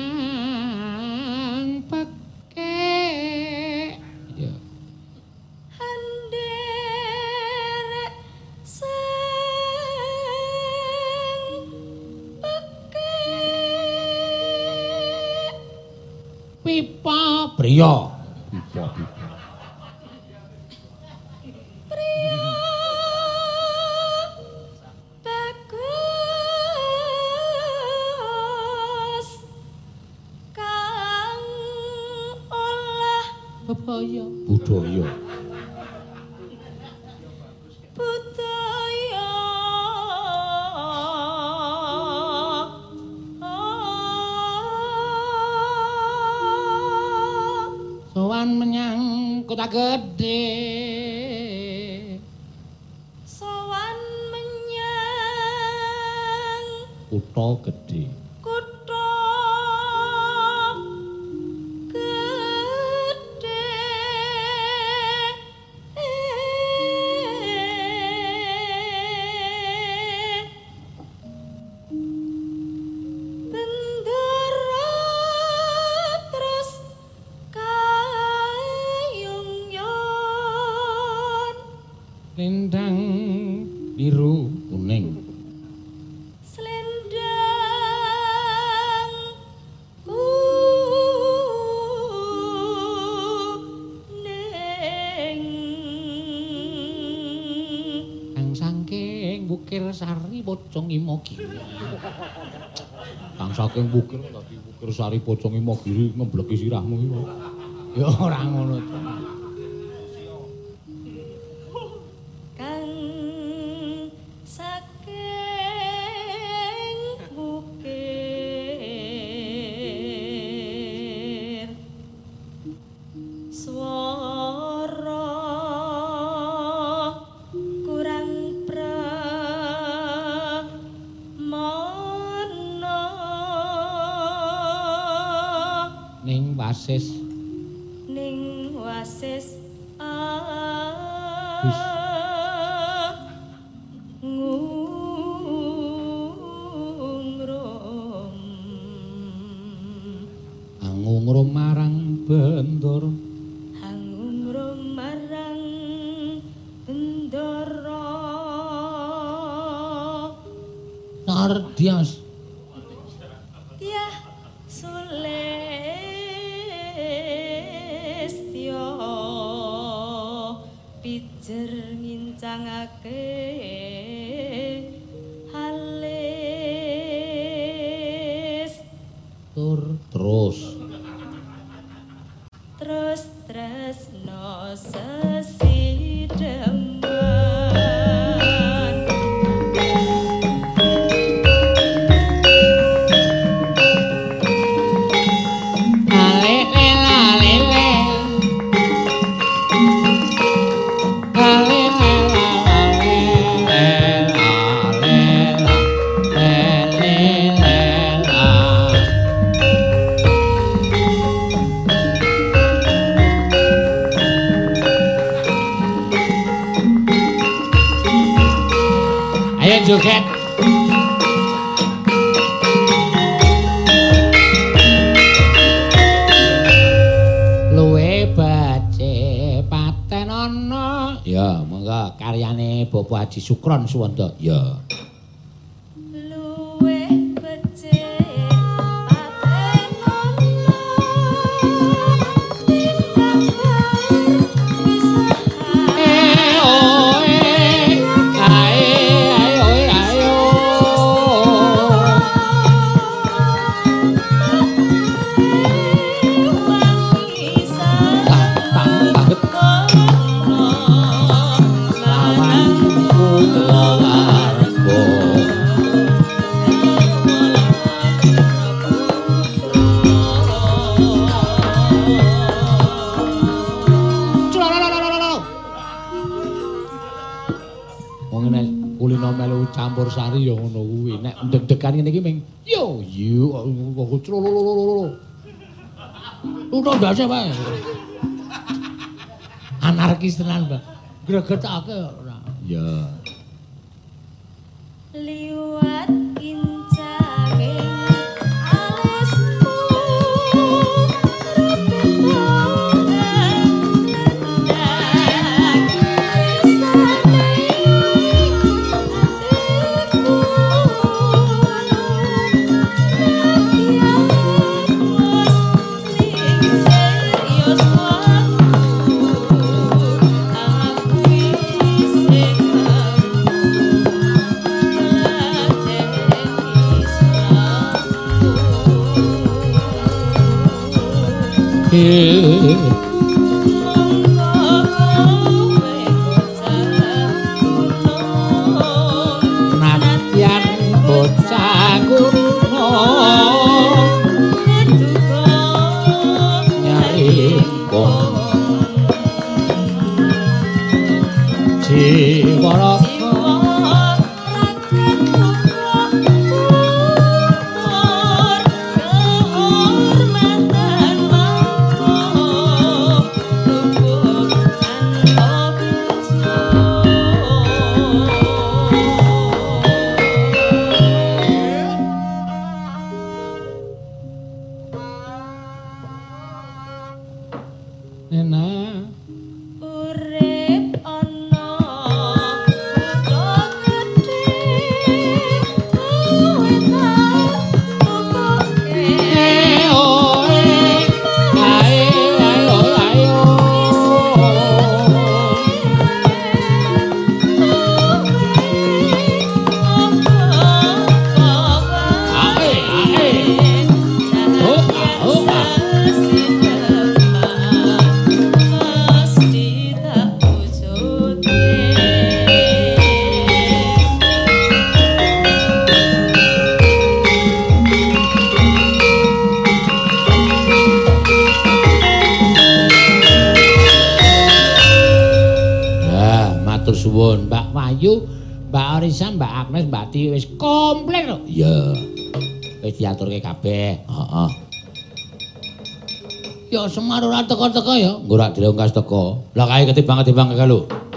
Priya. Pipa. Bagus kang budaya. budaya gedhe. sowan menyang Kutha gedhe. Pocong imogiri. Kang saking bukir dadi bukir sari pocong imogiri ngebleki sirahmu iki. Ya ora ngono. syukran suwanto. ือ ungkas teko. Lah kae ketimbang-ketimbang karo.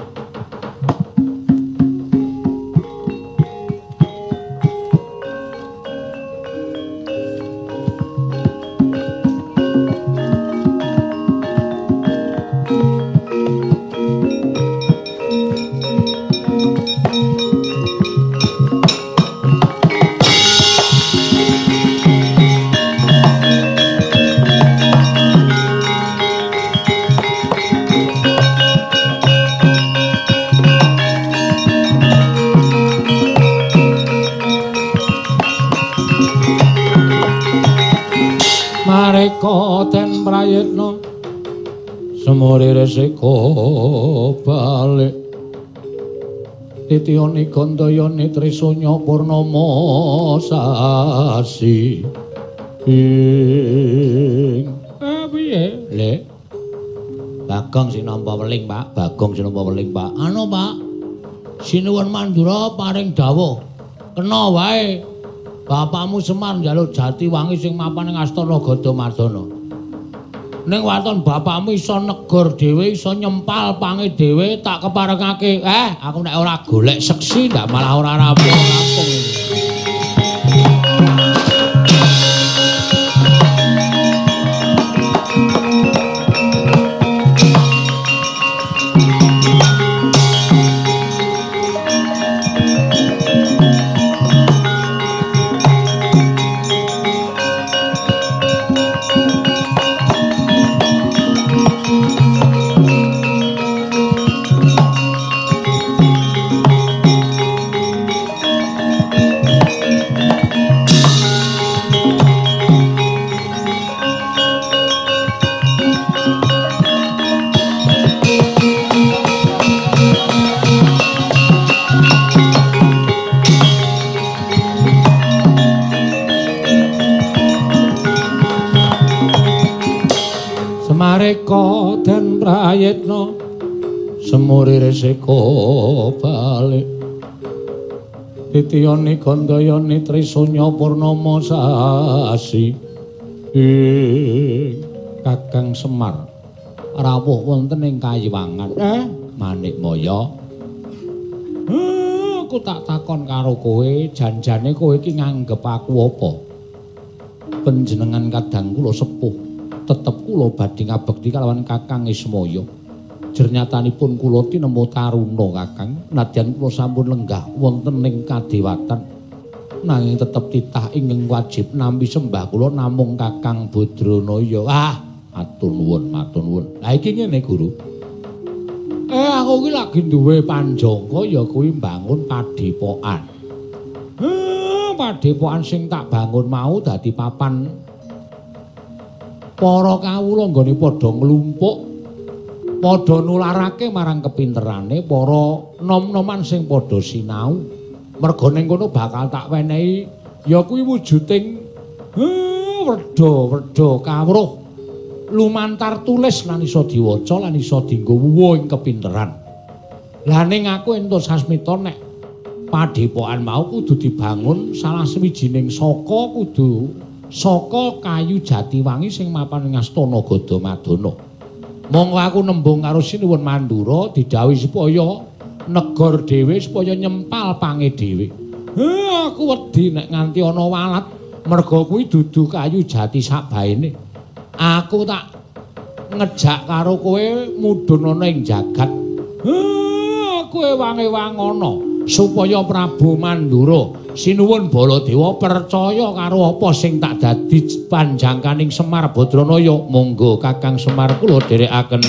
Yoni Gondo Yoni Trisunyo Sasi. Ing. Ah, Apa ya? Le. Bagong si nampak weling pak. Bagong si nampak weling pak. Ano pak? Sinuwun Mandura paring dawuh. Kena wae. Bapakmu Semar jaluk jati wangi sing mapan ngastor lo Gondo ning waton bapakmu iso negor dhewe iso nyempal pange dhewe tak keparengake. Eh aku nek ora golek seksi ndak malah ora rampung-rampung seko balik Titiyani gandayani Trisunya Purnama sasi ing Kakang Semar rawuh wonten ing kayiwangan eh manik moyo aku tak takon karo kowe janjane kowe iki nganggep aku apa panjenengan kadang kula sepuh tetep kula badhe ngabekti kalawan Kakang Ismaya. Jernyatanipun kula tinemu taruna Kakang, nadyan kula sampun lenggah wonten ing kadewatan. Nanging tetep titah ingkang wajib nampi sembah kula namung Kakang Badranaya. Ah, matur nuwun, matur nuwun. Lah iki ngene, Guru. Eh, aku iki lagi duwe panjangka ya kuwi mbangun padepokan. Eh, padepokan sing tak bangun mau dadi papan para kawula nggone padha nglumpuk padha nularake marang kepinterane para nom-noman sing padha sinau. Merga ning kono bakal tak wenehi ya kuwi wujuding eh, wedha-wedha kawruh. Lumantar tulis lan iso diwaca lan iso dienggo wuwu ing kepinteran. Lah ning aku entuk sasmita nek padepokan mau kudu dibangun salah sewijining saka kudu saka kayu Jatiwangi sing mapan ing Astana Gadamadana. Monggo aku nembung karo Sinuwun Mandura didhawuhi supaya negor dhewe supaya nyempal pange dhewe. Eh aku wedi nek nganti ana walat merga kuwi dudu kayu jati sakbaene. Aku tak ngejak karo kowe mudhun ana ing jagat. Eh kowe wangi-wangono supaya Prabu Mandura sinuwun Baladewa percaya karo apa sing tak dadi panjangkaning Semar Badranaya monggo Kakang Semar kula dherekaken.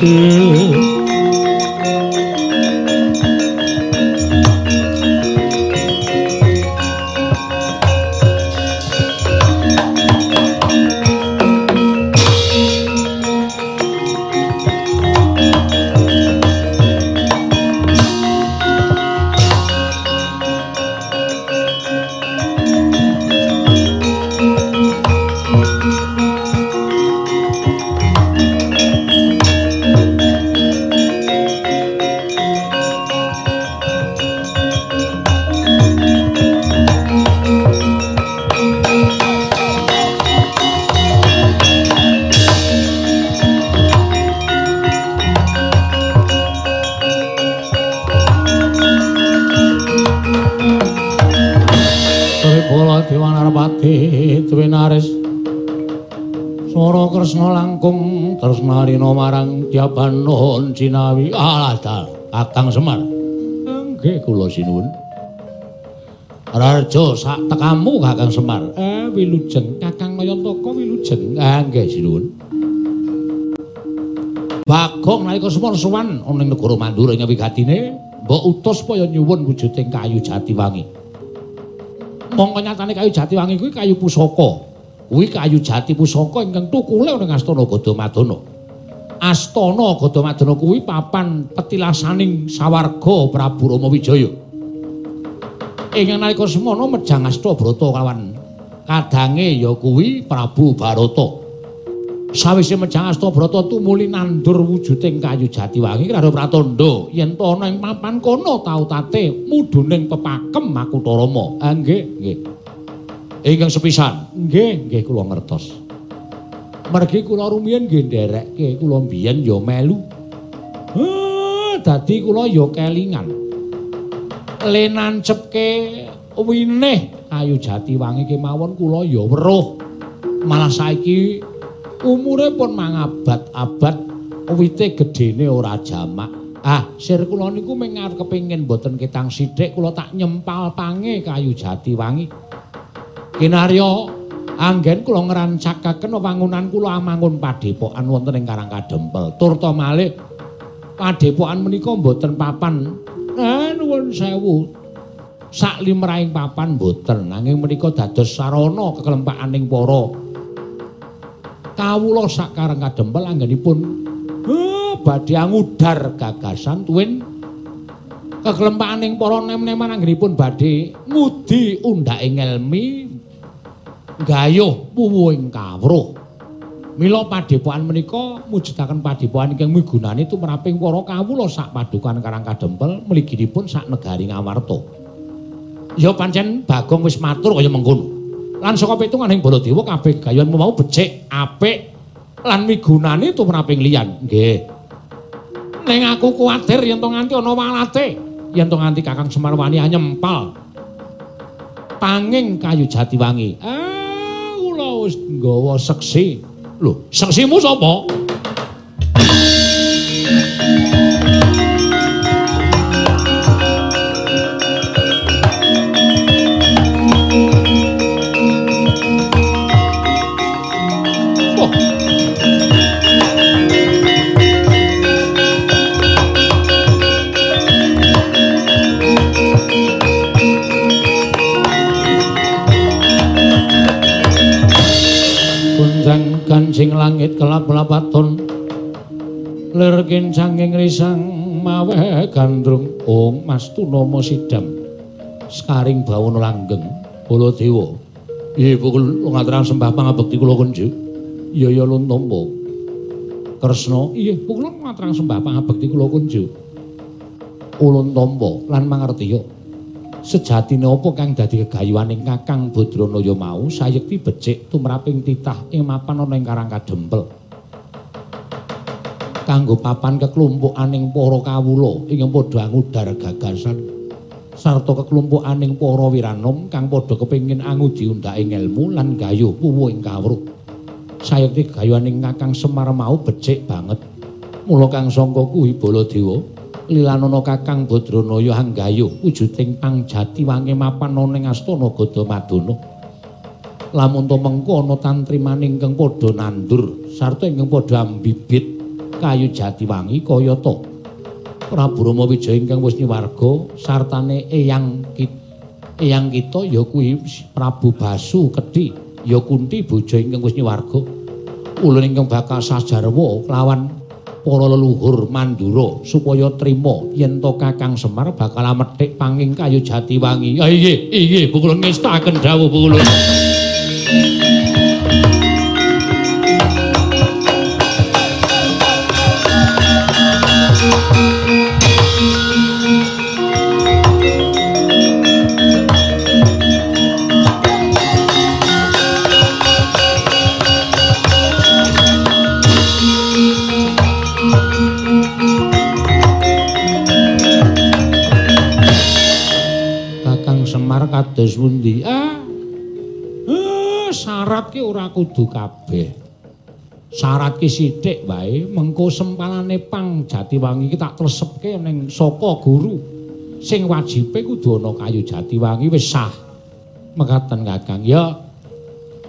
Tripula marang Diabanon Cinawi alah dal Kakang Semar. Nggih kula sinuwun. Raja sak tekamu Kakang Semar. Eh wilujeng. Kakang Mayantaka wilujeng. Eh nggih sinuwun. Bagong nalika semar sowan ana ing negara Mandura ing wigatine mbok utus supaya nyuwun wujuding kayu Jatiwangi. Mongko nyatane kayu Jatiwangi kuwi kayu pusaka. Kuwi kayu jati pusaka ingkang tukule ning Astana Gadamadana. Astana Gadamadana kuwi papan petilasaning sawarga Prabu Rama Wijaya. Ing nalika semana mejang Astabrata kawan kadange ya kuwi Prabu Barata. Sawise mejang Astabrata tumuli nandur wujuding kayu Jatiwangi karo Pratandha yen to ana ing papan kono tau tate muduning pepakem Makutha Rama. Ah nggih, nggih. Ingkang sepisan, nggih, nggih kula ngertos. Mergi kula rumiyin nggih nderekke kula mbiyen ya melu. Ah, dadi kula ya kelingan. Lenancepke winih kayu Jatiwangi kemawon kula ya weruh. Malah saiki umure pun mangabad-abad wite gedene ora jamak. Ah, sir kula niku mung arep kepengin mboten ketang sithik kula tak nyempal pange kayu Jatiwangi. Kinarya anggen kula ngrancakaken wangunan kula amangun padepokan wonten ing Karang Kadempel. Turta malih padepokan menika mboten papan. Ah, nuwun sewu. Sak limrahing papan mboten nanging menika dados sarana kekelempakaning para kawula sakareng kadempel anggenipun eh, badhe angudar gagasan tuwin kekelempakaning para nem-neman anggenipun badhe ngudi undhake ngelmi gayuh puwuhing kawruh Mila padepokan menika mujudaken padepokan ingkang migunani tumraping para kawula sak padukan Karang Kadempel mliginipun sak negari Ngamarta. Ya pancen Bagong wis matur kaya mengkono. lan saka pitunganing Baladewa kabeh gayuhan mau becik, apik lan migunani tumraping liyan. Nggih. Ning aku kuwatir yen to nganti ana walate, yen to nganti Kakang Semar wani nyempal panging kayu Jatiwangi. Ah, kula wis nggawa seksi. Lho, seksimu sapa? Kelap-lapaton lir kincanging risang mawe gandrung. Om mastunomo sidam skaring bawono langgeng. Bolo dewa iya pukul ngaturang sembah pangabekti kula kunju iya iya luntombo kresno iya pukul ngaturang sembah pangabekti kula kunju ulun tombo lan mangerti yo. Sejatine apa kang dadi gegayuhaning Kakang Badranaya mau sayekti becik tumraping titah ing mapan ana ing Karang Kadempel. Kanggo papan keklumpukaning para kawula ing padha ngudar gagasan sarta keklumpukaning para wiranom kang padha kepengin angudi undhake ilmu lan gayuh puwuhing kawruh. Sayekti gegayuhaning Kakang Semar mau becik banget. Mula kang sangka kuwi Baladewa lilanana Kakang Badranaya hanggayuh wujuding pangjati wangi mapan ana ing astana Gadamadana. Lamun to mengko ana tantrimaning ingkang padha nandur sarta ingkang padha ambibit kayu jati wangi kaya to. Prabu Rama Wijaya ingkang wis niwarga sartane eyang eyang kita ya kuwi Prabu Basu Kedhi ya Kunti bojo ingkang wis niwarga. Ulun ingkang bakal sajarwa kelawan para leluhur Mandura supaya trima yen to Kakang Semar bakal methik panging kayu jati wangi. Ah inggih, inggih, bukulun ngestaken dawuh bukulun. Kados pundi? Ah. Uh, syarat ki ora kudu kabeh. Syarat ki sithik wae, mengko sempalane pang Jatiwangi ki tak tresepke ning saka guru. Sing wajibe kudu ana kayu Jatiwangi wis sah. Mekaten Kakang. Ya.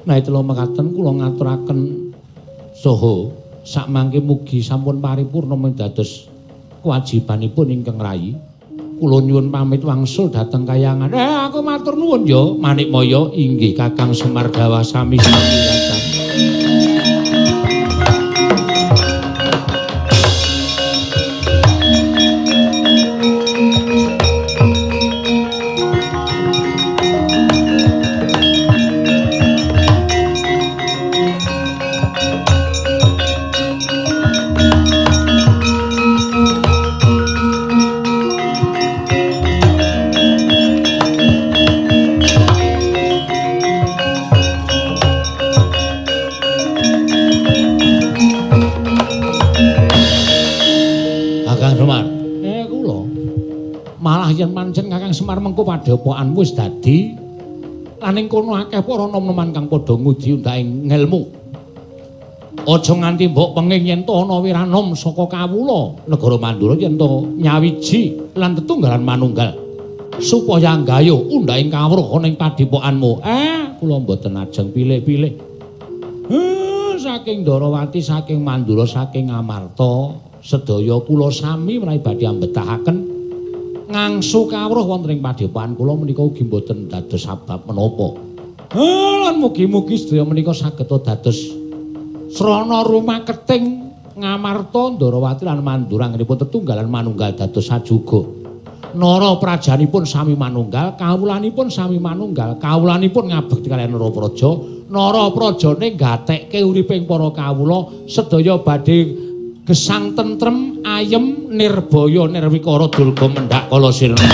Nah itu lho mekaten kula ngaturaken soho sak mangke mugi sampun paripurna dados kewajibanipun ingkang rayi. Kula nyuwun pamit wangsul dhateng kayangan. Eh aku matur nuwun ya Manikmaya inggih Kakang Semar Dawa sami sami mengko padhepokan wis dadi lan ing kono akeh para nom-noman kang padha ngudi undhaing ngelmu. Aja nganti mbok penging yen to ana wiranom saka kawula negara Mandura yen to nyawiji lan tetunggalan manunggal supaya nggayuh undhaing kawruh ana ing padhepokanmu. Eh, kula mboten ajeng pilih-pilih. Eh, saking Darawati, saking Mandura, saking Amarta, sedaya kula sami menawi badhe ambetahaken ngangsu kawruh wonten ing padhepokan kula menika ugi mboten dados sabab menapa. Ah, lan mugi-mugi sedaya menika saged dados srana rumah keting ngamarta Ndarawati lan Mandura ngenipun tetunggalan manunggal dados sajuga. Nara prajanipun sami manunggal, kawulanipun sami manunggal, kawulanipun ngabekti kaliyan Nara Praja. Nara Prajane gatekke uriping para kawula sedaya badhe gesang tentrem ayem nirbaya nirwikara durga mendhak kala sirna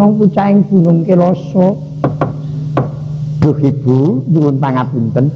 ana pucahing gunung Kelasa. Duh Ibu, nyuwun pangapunten.